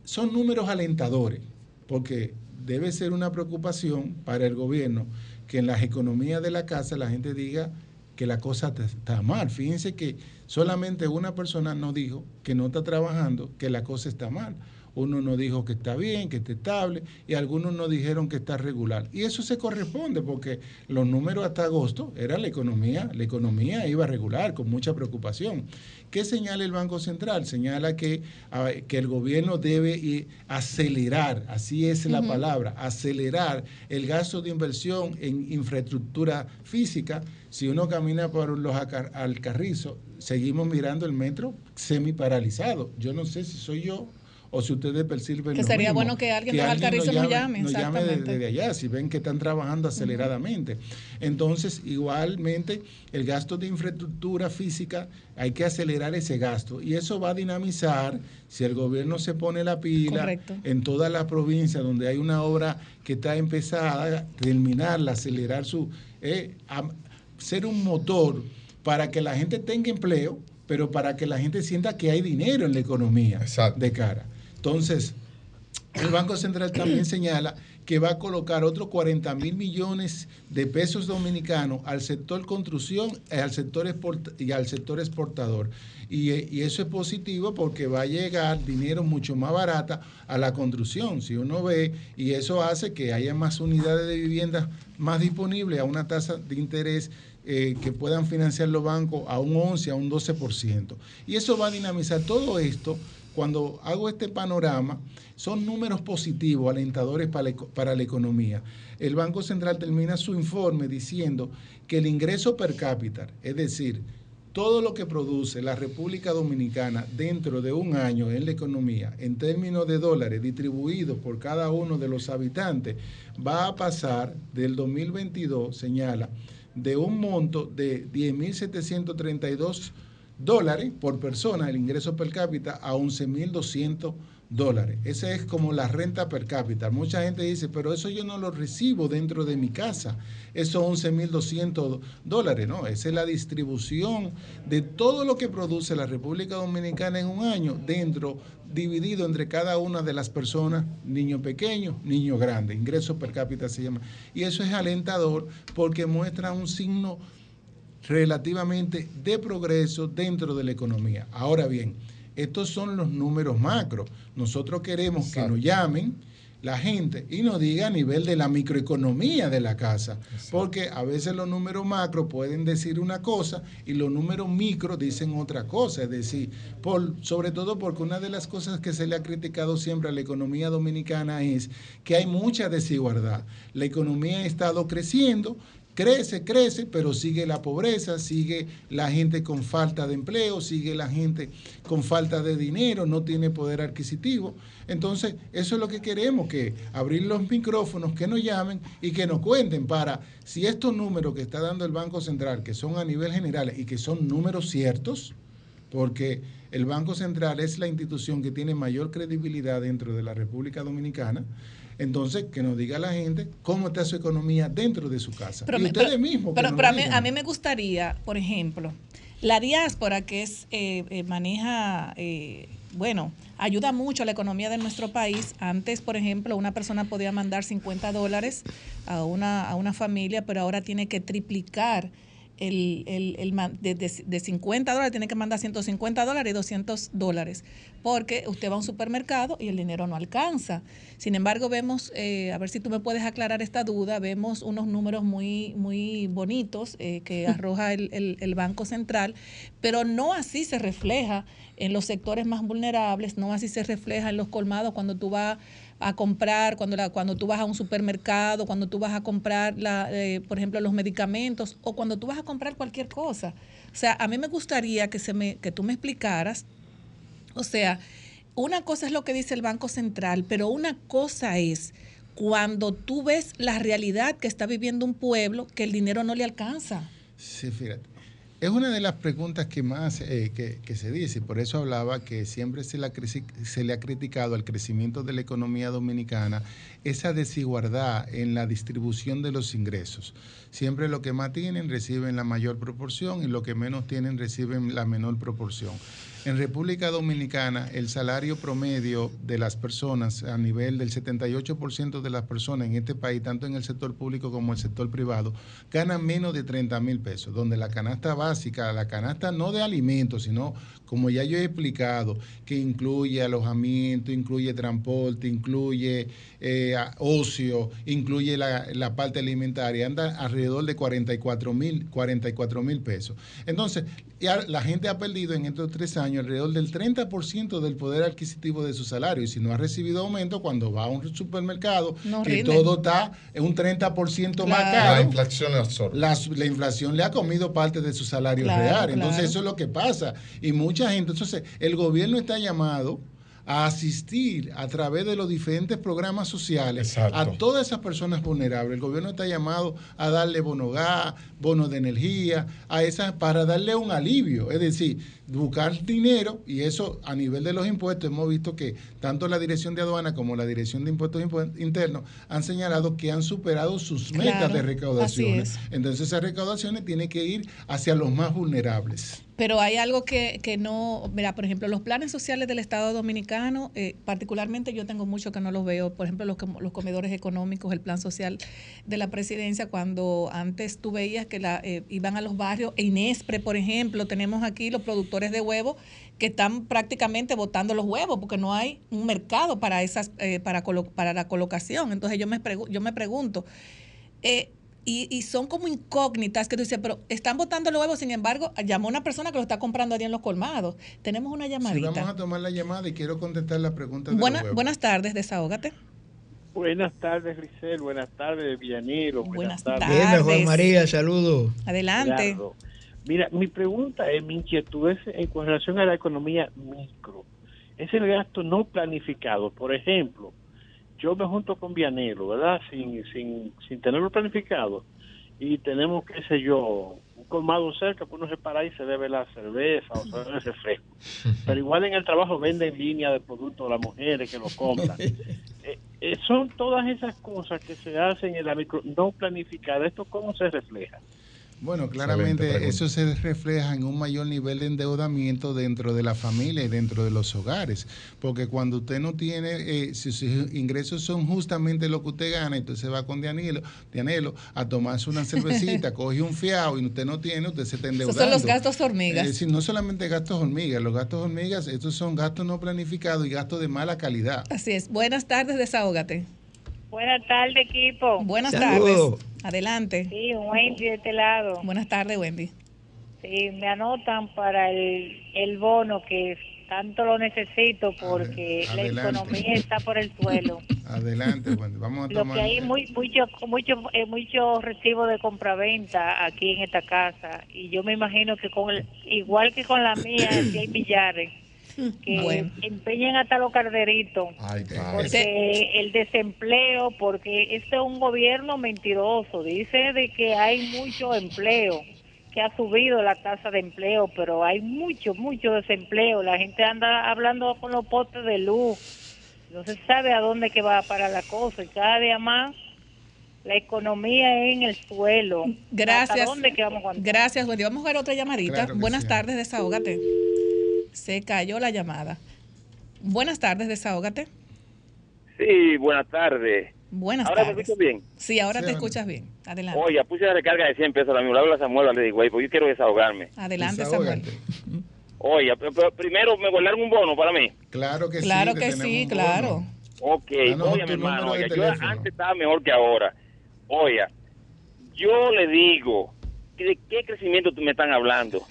son números alentadores, porque debe ser una preocupación para el gobierno que en las economías de la casa la gente diga que la cosa está mal. Fíjense que solamente una persona nos dijo que no está trabajando, que la cosa está mal. Uno nos dijo que está bien, que está estable, y algunos nos dijeron que está regular. Y eso se corresponde porque los números hasta agosto era la economía, la economía iba regular, con mucha preocupación. ¿Qué señala el Banco Central? Señala que, que el gobierno debe eh, acelerar, así es la palabra, acelerar el gasto de inversión en infraestructura física. Si uno camina por los Alcarrizos, seguimos mirando el metro semi paralizado. Yo no sé si soy yo o si ustedes perciben Que lo sería mismo. bueno que alguien de los Alcarrizos nos llame, nos llame desde allá, si ven que están trabajando aceleradamente. Entonces, igualmente, el gasto de infraestructura física, hay que acelerar ese gasto. Y eso va a dinamizar, si el gobierno se pone la pila Correcto. en todas las provincias donde hay una obra que está empezada, terminarla, acelerar su... eh, a- ser un motor para que la gente tenga empleo, pero para que la gente sienta que hay dinero en la economía de cara. Entonces, el Banco Central también señala que va a colocar otros 40 mil millones de pesos dominicanos al sector construcción y al sector, export- y al sector exportador. Y, eh, y eso es positivo porque va a llegar dinero mucho más barata a la construcción, si uno ve, y eso hace que haya más unidades de viviendas más disponibles a una tasa de interés eh, que puedan financiar los bancos a un 11, a un 12%. Y eso va a dinamizar todo esto. Cuando hago este panorama, son números positivos, alentadores para la, para la economía. El Banco Central termina su informe diciendo que el ingreso per cápita, es decir, todo lo que produce la República Dominicana dentro de un año en la economía, en términos de dólares distribuidos por cada uno de los habitantes, va a pasar del 2022, señala, de un monto de 10.732 dólares por persona, el ingreso per cápita, a 11.200 dólares. Esa es como la renta per cápita. Mucha gente dice, pero eso yo no lo recibo dentro de mi casa. Eso 11.200 dólares. No, esa es la distribución de todo lo que produce la República Dominicana en un año dentro, dividido entre cada una de las personas, niño pequeño, niño grande. Ingreso per cápita se llama. Y eso es alentador porque muestra un signo relativamente de progreso dentro de la economía. Ahora bien, estos son los números macro. Nosotros queremos que nos llamen la gente y nos diga a nivel de la microeconomía de la casa, porque a veces los números macro pueden decir una cosa y los números micro dicen otra cosa, es decir, por, sobre todo porque una de las cosas que se le ha criticado siempre a la economía dominicana es que hay mucha desigualdad. La economía ha estado creciendo, crece, crece, pero sigue la pobreza, sigue la gente con falta de empleo, sigue la gente con falta de dinero, no tiene poder adquisitivo. Entonces, eso es lo que queremos, que abrir los micrófonos, que nos llamen y que nos cuenten para si estos números que está dando el Banco Central, que son a nivel general y que son números ciertos, porque el Banco Central es la institución que tiene mayor credibilidad dentro de la República Dominicana, entonces, que nos diga la gente cómo está su economía dentro de su casa. Pero, y ustedes pero- mismos. que pero- nos pero a, mí, a mí me gustaría, por ejemplo, la diáspora que es eh, eh, maneja, eh, bueno, ayuda mucho a la economía de nuestro país. Antes, por ejemplo, una persona podía mandar 50 dólares a una, a una familia, pero ahora tiene que triplicar. El, el, el de, de- de 50 dólares tiene que mandar 150 dólares y 200 dólares, porque usted va a un supermercado y el dinero no alcanza. Sin embargo, vemos, eh, a ver si tú me puedes aclarar esta duda, vemos unos números muy, muy bonitos eh, que arroja el, el- el Banco Central, pero no así se refleja en los sectores más vulnerables, no así se refleja en los colmados cuando tú vas a comprar, cuando, la, cuando tú vas a un supermercado, cuando tú vas a comprar, la, eh, por ejemplo, los medicamentos o cuando tú vas a comprar cualquier cosa. O sea, a mí me gustaría que, se me, que tú me explicaras, o sea, una cosa es lo que dice el Banco Central, pero una cosa es cuando tú ves la realidad que está viviendo un pueblo que el dinero no le alcanza. Sí, fíjate. Es una de las preguntas que más eh, que, se dice, por eso hablaba que siempre se se le ha criticado al crecimiento de la economía dominicana esa desigualdad en la distribución de los ingresos. Siempre lo que más tienen reciben la mayor proporción y lo que menos tienen reciben la menor proporción. En República Dominicana, el salario promedio de las personas a nivel del 78% de las personas en este país, tanto en el sector público como el sector privado, ganan menos de 30 mil pesos, donde la canasta básica, la canasta no de alimentos, sino, como ya yo he explicado, que incluye alojamiento, incluye transporte, incluye eh, ocio, incluye la, la parte alimentaria, anda alrededor de 44 mil 44 mil pesos. Entonces, ya la gente ha perdido en estos tres años alrededor del 30% del poder adquisitivo de su salario y si no ha recibido aumento, cuando va a un supermercado, No que rinde. todo está en un 30% más Claro. caro. La inflación le absorbe. La, la inflación le ha comido parte de su salario Claro, real. Entonces claro. eso es lo que pasa. Y mucha gente, entonces el gobierno está llamado a asistir a través de los diferentes programas sociales a todas esas personas vulnerables. El gobierno está llamado a darle bono gas, bono de energía, a esas para darle un alivio, es decir, buscar dinero y eso a nivel de los impuestos hemos visto que tanto la Dirección de Aduana como la Dirección de Impuestos Impu- Internos han señalado que han superado sus metas Claro, de así recaudaciones. es. Entonces esas recaudaciones tienen que ir hacia los más vulnerables. Pero hay algo que, que no, mira, por ejemplo, los planes sociales del Estado Dominicano, eh, particularmente yo tengo mucho que no los veo, por ejemplo, los, los comedores económicos, el plan social de la presidencia, cuando antes tú veías que la, eh, iban a los barrios, e Inespre, por ejemplo, tenemos aquí los productores de huevos que están prácticamente botando los huevos porque no hay un mercado para esas eh, para para la colocación. Entonces yo me yo me pregunto, eh, y, y son como incógnitas que tú dices, pero están botando los huevos, sin embargo, llamó una persona que lo está comprando allí en los colmados. Tenemos una Sí, llamadita. vamos a tomar la llamada y quiero contestar la pregunta de Buena- buenas tardes, desahógate. Buenas tardes, Grisel. Buenas tardes, Villaniro. Buenas, tardes. Juan María, saludos. Adelante. Gerardo. Mira, mi pregunta es, mi inquietud es en relación a la economía micro. Es el gasto no planificado. Por ejemplo, yo me junto con Vianelo, ¿verdad? Sin, sin, sin tenerlo planificado. Y tenemos, qué sé yo, un colmado cerca, pues uno se para y se debe la cerveza o se debe el refresco. Pero igual en el trabajo venden línea de productos las mujeres que lo compran. Eh, eh, son todas esas cosas que se hacen en la micro no planificada. ¿Esto cómo se refleja? Bueno, claramente eso se refleja en un mayor nivel de endeudamiento dentro de la familia y dentro de los hogares, porque cuando usted no tiene, eh, si sus ingresos son justamente lo que usted gana, entonces va con Dianelo, Dianelo a tomarse una cervecita, coge un fiado y usted no tiene, usted se está Esos endeudando. son los gastos hormigas. Es decir, no solamente gastos hormigas, los gastos hormigas, estos son gastos no planificados y gastos de mala calidad. Así es. Buenas tardes, desahógate. Buenas tardes, equipo. Buenas tardes. Adelante. Sí, Wendy de este lado. Buenas tardes, Wendy. Sí, me anotan para el, el bono que tanto lo necesito porque la economía está por el suelo. Adelante, bueno, vamos a Lo tomar. que hay muy mucho mucho eh, mucho recibo de compraventa aquí en esta casa y yo me imagino que con el, igual que con la mía si hay millares que Bueno. empeñen hasta los carderitos porque el desempleo porque este es un gobierno mentiroso dice de que hay mucho empleo que ha subido la tasa de empleo pero hay mucho mucho desempleo la gente anda hablando con los postes de luz no se sabe a dónde que va a parar la cosa y cada día más la economía en el suelo ¿Hasta Gracias. dónde que vamos a aguantar? Gracias, Wendy. Vamos a ver otra llamadita. Claro Buenas sí. tardes, desahógate. Se cayó la llamada. Buenas tardes, desahógate. Sí, buenas tardes. Buenas ¿Ahora me tardes. escuchas bien? Sí, ahora Sí, te escuchas bien. Adelante. Oye, puse la recarga de 100 pesos a la misma. Le hablo a Samuel, le digo, porque yo quiero desahogarme. Adelante, Samuel. Oye, pero- pero primero me guardaron un bono para mí. Claro que Claro sí. que tenemos sí, claro. Ok, Danos oye, mi hermano, oiga, yo antes estaba mejor que ahora. Oye, yo le digo, que ¿de qué crecimiento tú me están hablando?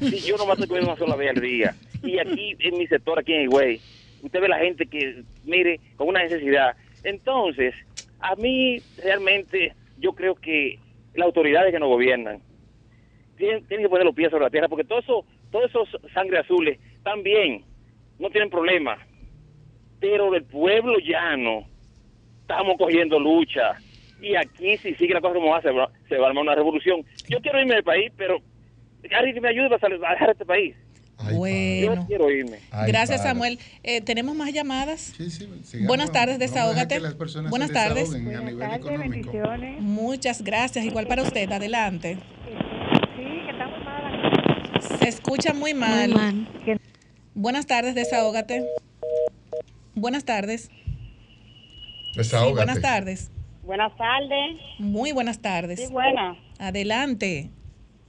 Si yo nomás estoy comiendo una sola vez al día. Y aquí, en mi sector, aquí en Higüey, usted ve la gente que, mire, con una necesidad. Entonces, a mí, realmente, yo creo que las autoridades que nos gobiernan tienen, tienen que poner los pies sobre la tierra, porque todos esos todos esos sangre azules también no tienen problema pero del pueblo llano estamos cogiendo lucha. Y aquí, si sigue la cosa como va, se va, se va a armar una revolución. Yo quiero irme del país, pero alguien que me ayude a salir- a dejar este país. Bueno. Yo quiero irme. Gracias, Samuel. Eh, ¿Tenemos más llamadas? Buenas tardes, desahógate. que las personas Buenas tardes. a nivel económico. Muchas gracias. Igual para usted. Adelante. Se escucha muy mal. Buenas tardes, desahógate. Buenas tardes. Sí, buenas tardes. Buenas tardes. Muy buenas tardes. Sí, buenas. Adelante.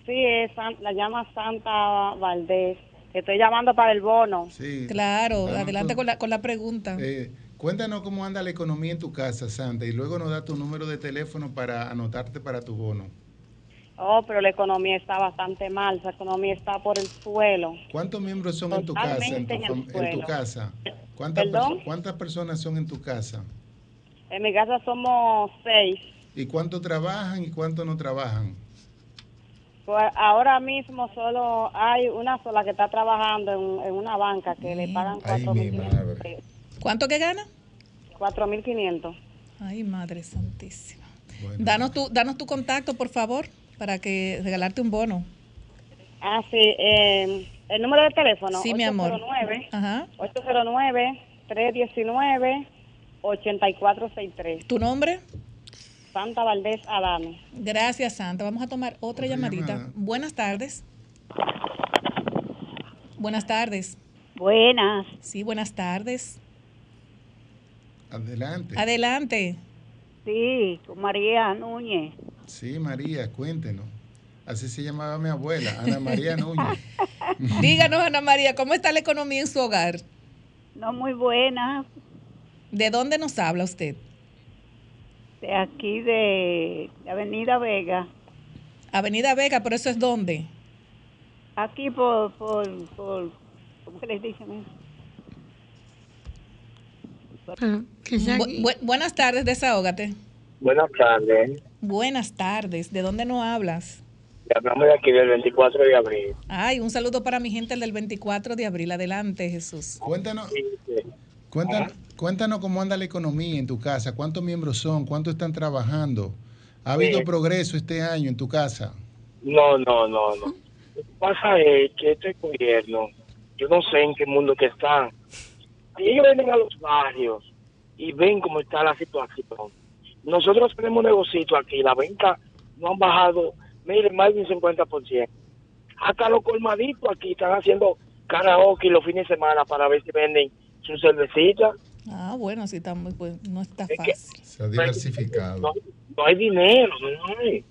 Sí, es la llama Santa Valdés. Que Estoy llamando para el bono. Sí. Claro, adelante con la, con la pregunta. Eh, cuéntanos cómo anda la economía en tu casa, Santa, y luego nos da tu número de teléfono para anotarte para tu bono. Oh, pero la economía está bastante mal. Esa economía está por el suelo. ¿Cuántos miembros son en tu casa? En tu, Totalmente en el fam- en tu suelo. casa. ¿Cuántas, ¿Cuántas personas son en tu casa? En mi casa somos seis. ¿Y cuánto trabajan y cuánto no trabajan? Pues ahora mismo solo hay una sola que está trabajando en, en una banca que le pagan cuatro mil ¿Cuánto que gana? cuatro mil quinientos. Ay, Madre Santísima. Danos tu, danos tu contacto, por favor, para que regalarte un bono. Ah, sí. eh, el número de teléfono. Sí, mi amor. 809 Ajá. 809-319-8463. ¿Tu nombre? Santa Valdés Adame. Gracias, Santa. Vamos a tomar otra, llamadita. llamada. Buenas tardes. Buenas tardes. Buenas. Sí, buenas tardes. Adelante. Adelante. Sí, con María Núñez. Sí, María, cuéntenos. Así se llamaba mi abuela, Ana María Núñez. Díganos, Ana María, ¿cómo está la economía en su hogar? No muy buena. ¿De dónde nos habla usted? De aquí de, Avenida Vega. Avenida Vega, pero eso es dónde? Aquí por, por, por ¿cómo que les dicen? eso? Bu- bu- buenas tardes, desahógate. Buenas tardes. Buenas tardes. ¿De dónde no hablas? Le hablamos de aquí del 24 de abril. Ay, un saludo para mi gente del 24 de abril. Adelante, Jesús. Cuéntanos, cuéntanos, cuéntanos cómo anda la economía en tu casa, cuántos miembros son, cuántos están trabajando. ¿Ha habido Sí. progreso este año en tu casa? No, no, no, no. Lo que pasa es que este gobierno, yo no sé en qué mundo que están. Ellos vienen a los barrios y ven cómo está la situación. Nosotros tenemos un negocio aquí, la venta no han bajado, miren, más de un 50%. Hasta los colmaditos aquí están haciendo karaoke los fines de semana para ver si venden su cervecita. Ah, bueno, sí, está muy, pues, no está Es que- fácil. Se ha diversificado. No, no hay dinero, no hay.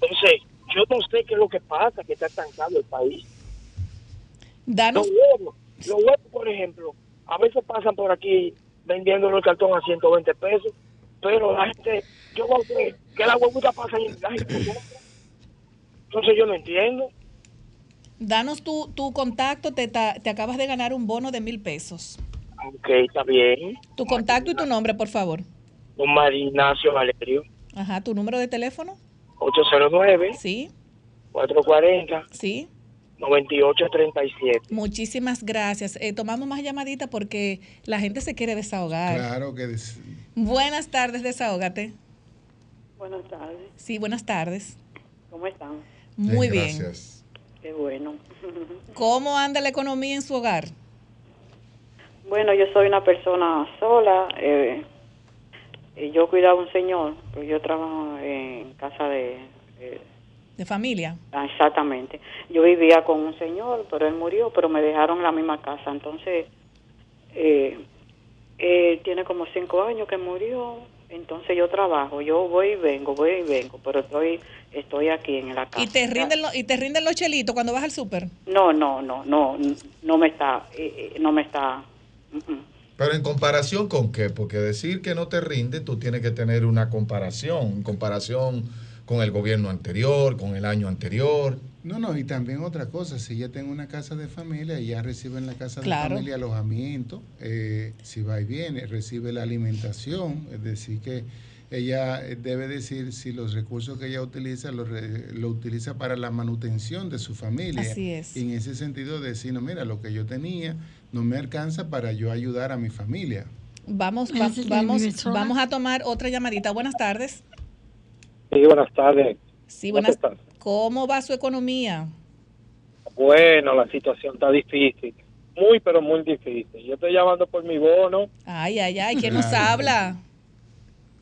Entonces, yo no sé qué es lo que pasa, que está estancado el país. Danos, Los huevos, los huevos, por ejemplo, a veces pasan por aquí vendiendo el cartón a 120 pesos, pero la gente, yo veo que, que la huevuta pasa y la gente. Entonces yo no entiendo. danos tu, tu contacto, te, ta- te acabas de ganar un bono de mil pesos. Ok, está bien. Tu contacto y tu nombre, por favor. Con María Ignacio Valerio, Ajá, tu número de teléfono. 809 Sí, 440 sí. 9837. Muchísimas gracias. Eh, tomamos más llamadita porque la gente se quiere desahogar. Claro que des- Buenas tardes, desahógate. Buenas tardes, Sí, buenas tardes. ¿cómo están? Muy bien. Qué bueno. ¿Cómo anda la economía en su hogar? Bueno, yo soy una persona sola. Eh, yo cuidaba a un señor, pues yo trabajo en casa de... eh, ¿De familia? ah, exactamente. Yo vivía con un señor, pero él murió, pero me dejaron en la misma casa. Entonces, eh, tiene como cinco años que murió. Entonces yo trabajo, yo voy y vengo, voy y vengo, pero estoy estoy aquí en la casa. ¿Y te rinden, lo- y te rinden los chelitos cuando vas al súper? No, no, no, no, no me está, eh, eh, no me está. Pero en comparación con qué? Porque decir que no te rinde, tú tienes que tener una comparación, en comparación con el gobierno anterior, con el año anterior. No, no, y también otra cosa, si ella tiene una casa de familia, ella recibe en la casa Claro. de familia alojamiento, eh, si va y viene, recibe la alimentación, es decir, que ella eh, debe decir si los recursos que ella utiliza lo, re- lo utiliza para la manutención de su familia. Así es. Y en ese sentido decir, no, mira, lo que yo tenía no me alcanza para yo ayudar a mi familia. Vamos, va- vamos, vamos a tomar otra llamadita. Buenas tardes. Sí, buenas tardes. Sí, ¿Cómo buenas. ¿Cómo va su economía? Bueno, la situación está difícil. Muy, pero muy difícil. Yo estoy llamando por mi bono, Ay, ay, ay, ¿quién nos habla?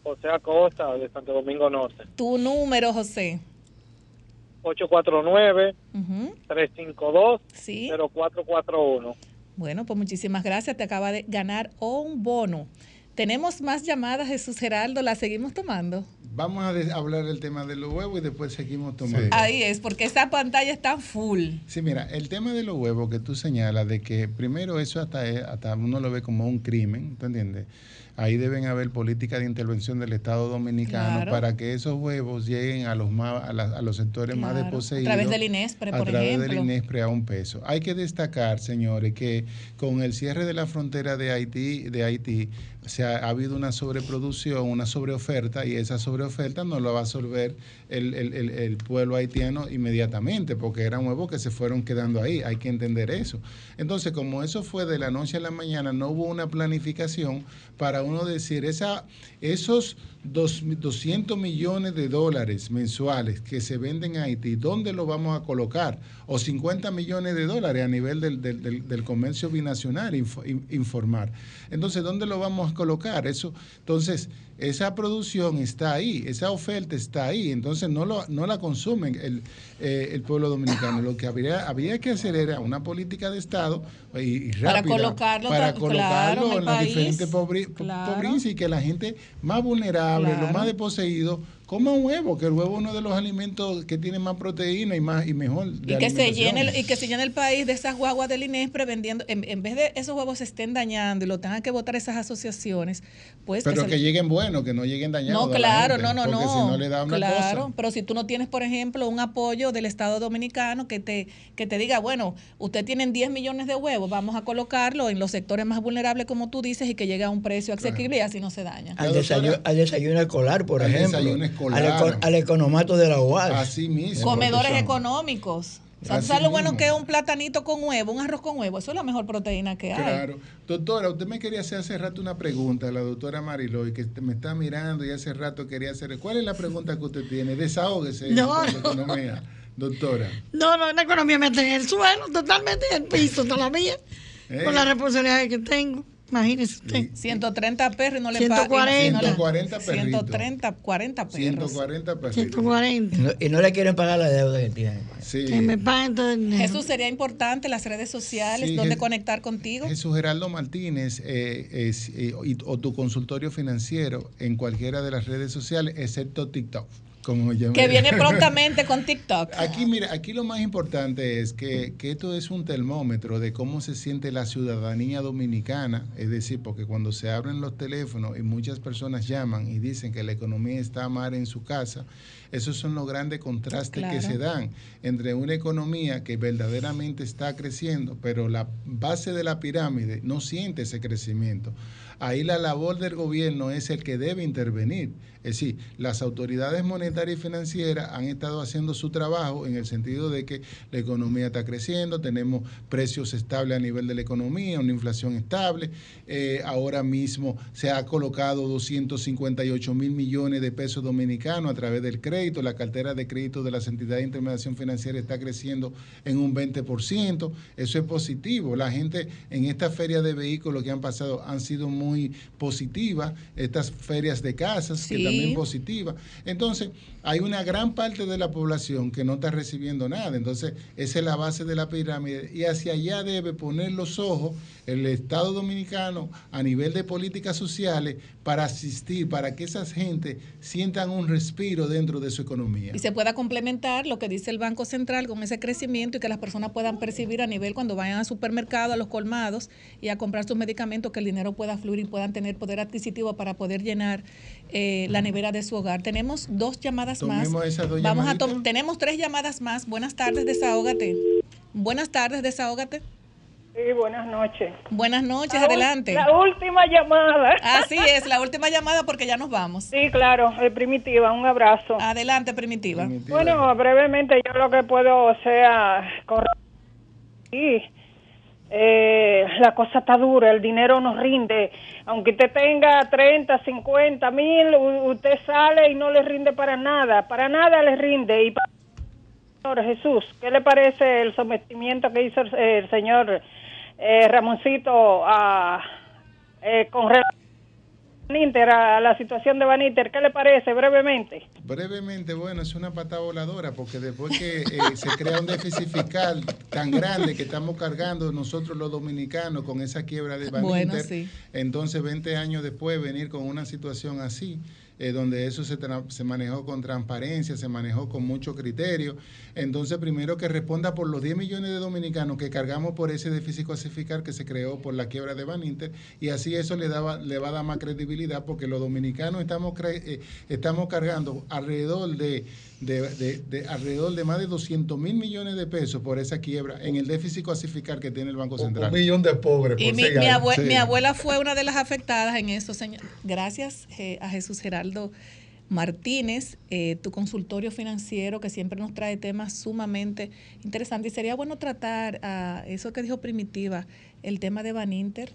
José Acosta, de Santo Domingo Norte. Tu número, José. 849-352-0441. Bueno, pues muchísimas gracias. Te acaba de ganar un bono. Tenemos más llamadas, Jesús Geraldo. ¿La seguimos tomando? Vamos a hablar del tema de los huevos y después seguimos tomando. Ahí es, porque esa pantalla está full. Sí, mira, el tema de los huevos que tú señalas, de que primero eso hasta, es- hasta uno lo ve como un crimen, ¿tú entiendes? Ahí deben haber políticas de intervención del Estado Dominicano Claro. para que esos huevos lleguen a los más, a, la- a los sectores más desposeídos. A través del INESPRE, a por través ejemplo. del INESPRE a un peso. Hay que destacar, señores, que con el cierre de la frontera de Haití, de Haití se ha, ha habido una sobreproducción, una sobreoferta, y esa sobreoferta no lo va a absorber el, el- el- pueblo haitiano inmediatamente, porque eran huevos que se fueron quedando ahí. Hay que entender eso. Entonces, como eso fue de la noche a la mañana, no hubo una planificación para uno decir, esa, esos dos- 200 millones de dólares mensuales que se venden en Haití, ¿dónde lo vamos a colocar? O 50 millones de dólares a nivel del, del- del- comercio binacional, info- in- informar. Entonces, ¿dónde lo vamos colocar? Eso, entonces, esa producción está ahí, esa oferta está ahí, entonces no, lo, no la consumen el, eh, el pueblo dominicano. Lo que habría, había que hacer era una política de Estado y, y Para colocarlo para colocarlo claro, en en las diferentes Claro. y que la gente más vulnerable, Claro. los más desposeídos, coma un huevo, que el huevo es uno de los alimentos que tiene más proteína y más y mejor. de Y que, se llene, el- y que se llene el país de esas guaguas del INESPRE vendiendo, en, en vez de esos huevos se estén dañando y lo tengan que votar esas asociaciones, pues Pero se- que lleguen buenos, que no lleguen dañados. No, a la claro, gente, no, no, porque no. si no le da una claro, cosa. pero si tú no tienes, por ejemplo, un apoyo del Estado Dominicano que te, que te diga, bueno, usted tienen 10 millones de huevos, vamos a colocarlo en los sectores más vulnerables, como tú dices, y que llegue a un precio asequible y así no se daña. Al desayuno, al desayuno escolar, por Al ejemplo. Eco- al economato de la UAS. Así mismo. Comedores económicos. O sea, ¿tú sabes lo bueno que es un platanito con huevo, un arroz con huevo? Eso es la mejor proteína que hay. Claro. Doctora, usted me quería hacer hace rato una pregunta, la doctora Mariloy, que me está mirando y hace rato quería hacer. ¿Cuál es la pregunta que usted tiene? Desahógese No, no. economía, doctora. No, no, la economía me está en el suelo, totalmente en el piso, toda la mía. Eh. Con la responsabilidad que tengo. Imagínese usted. 130 perros y no le 140. y no le- 140 perritos. 130, 40 perros. 140 perritos. 140. Y no, y no le quieren pagar la deuda que tienen. Sí. Que me paguen todo el dinero. Jesús, sería importante las redes sociales, Sí, donde Jes- conectar contigo. Jesús Geraldo Martínez eh, es, eh, y- o tu consultorio financiero en cualquiera de las redes sociales, excepto TikTok. Como Que me- viene prontamente con TikTok. Aquí, mira, aquí lo más importante es que, que esto es un termómetro de cómo se siente la ciudadanía dominicana. Es decir, porque cuando se abren los teléfonos y muchas personas llaman y dicen que la economía está mal en su casa, esos son los grandes contrastes que se dan entre una economía que verdaderamente está creciendo, pero la base de la pirámide no siente ese crecimiento. Ahí la labor del gobierno es el que debe intervenir. Es decir, las autoridades monetarias y financieras han estado haciendo su trabajo en el sentido de que la economía está creciendo, tenemos precios estables a nivel de la economía, una inflación estable. Eh, ahora mismo se ha colocado 258 mil millones de pesos dominicanos a través del crédito. La cartera de crédito de las entidades de intermediación financiera está creciendo en un 20%. Eso es positivo. La gente en esta feria de vehículos que han pasado han sido muy positivas. Estas ferias de casas que Sí. También positivas. Entonces, hay una gran parte de la población que no está recibiendo nada. Entonces, esa es la base de la pirámide y hacia allá debe poner los ojos el Estado Dominicano a nivel de políticas sociales para asistir, para que esas gente sientan un respiro dentro de su economía. Y se pueda complementar lo que dice el Banco Central con ese crecimiento y que las personas puedan percibir a nivel cuando vayan al supermercado, a los colmados y a comprar sus medicamentos, que el dinero pueda fluir y puedan tener poder adquisitivo para poder llenar eh, la nevera de su hogar. Tenemos dos llamadas más. Tomemos esas dos Vamos a tenemos tres llamadas más. Buenas tardes, desahógate. Buenas tardes, desahógate. Sí, buenas noches. Buenas noches, La adelante. La última llamada. Así es, la última llamada porque ya nos vamos. Sí, claro, eh, Primitiva, un abrazo. Adelante, Primitiva. Bueno, brevemente yo lo que puedo, o sea, correr. Eh, la cosa está dura, el dinero no rinde. Aunque usted tenga 30, 50 mil, usted sale y no le rinde para nada, para nada le rinde. Y para señor Jesús, ¿qué le parece el sometimiento que hizo el, el señor eh, Ramoncito a, eh, con relación a la situación de Baniter? ¿Qué le parece brevemente? Brevemente, bueno, es una pata voladora porque después que eh, se crea un déficit fiscal tan grande que estamos cargando nosotros los dominicanos con esa quiebra de Baninter, Bueno, sí. entonces 20 años después venir con una situación así, eh, donde eso se, se manejó con transparencia, se manejó con mucho criterio, entonces primero que responda por los 10 millones de dominicanos que cargamos por ese déficit fiscal que se creó por la quiebra de Baninter y así eso le, daba, le va a dar más credibilidad porque los dominicanos estamos, eh, estamos cargando alrededor de, de, de- de- alrededor de más de 200 mil millones de pesos por esa quiebra en el déficit fiscal que tiene el Banco Central. Un millón de pobres Y por mi, seis mi abue- Sí. mi abuela fue una de las afectadas en eso, señor. Gracias eh, a Jesús Geraldo Martínez, eh, tu consultorio financiero que siempre nos trae temas sumamente interesantes. Y sería bueno tratar a eso que dijo Primitiva, el tema de Baninter.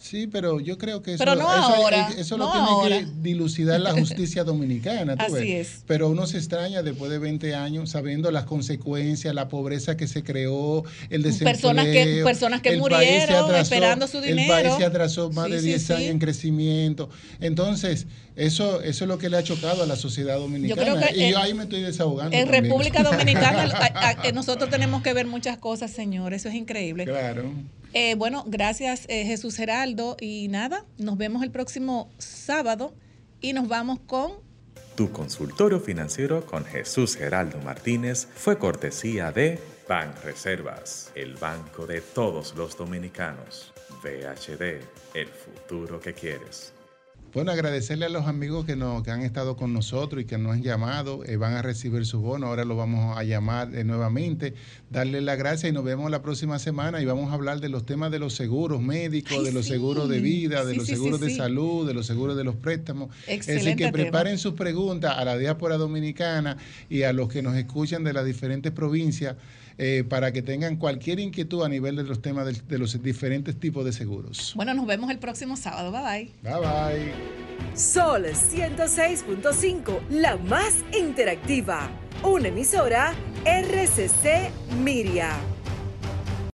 Sí, pero yo creo que eso, Pero no eso, ahora, eso no lo tiene ahora. que dilucidar la justicia dominicana. tú Así ves. es. Pero uno se extraña después de 20 años sabiendo las consecuencias, la pobreza que se creó, el desempleo. Personas que- personas que el murieron esperando su El dinero. país se atrasó más Sí, de sí, 10 sí. años en crecimiento. Entonces, eso, eso es lo que le ha chocado a la sociedad dominicana. creo que y en- yo ahí me estoy desahogando. En también. República Dominicana nosotros tenemos que ver muchas cosas, señor. Eso es increíble. Claro. Eh, bueno, gracias eh, Jesús Geraldo. Y nada, nos vemos el próximo sábado y nos vamos con Tu consultorio financiero con Jesús Geraldo Martínez fue cortesía de Ban Reservas, el banco de todos los dominicanos. VHD, el futuro que quieres. Bueno, agradecerle a los amigos que, nos, que han estado con nosotros y que nos han llamado, eh, van a recibir su bono, ahora lo vamos a llamar eh, nuevamente, darle la gracia y nos vemos la próxima semana y vamos a hablar de los temas de los seguros médicos, de los seguros de vida, de Sí, los sí, seguros de salud, de los seguros de los préstamos. es decir, Excelente que tema. preparen sus preguntas a la diáspora dominicana y a los que nos escuchan de las diferentes provincias eh, para que tengan cualquier inquietud a nivel de los temas de los diferentes tipos de seguros. Bueno, nos vemos el próximo sábado. Bye bye. Bye bye. Sol 106.5, la más interactiva. Una emisora RCC Miria.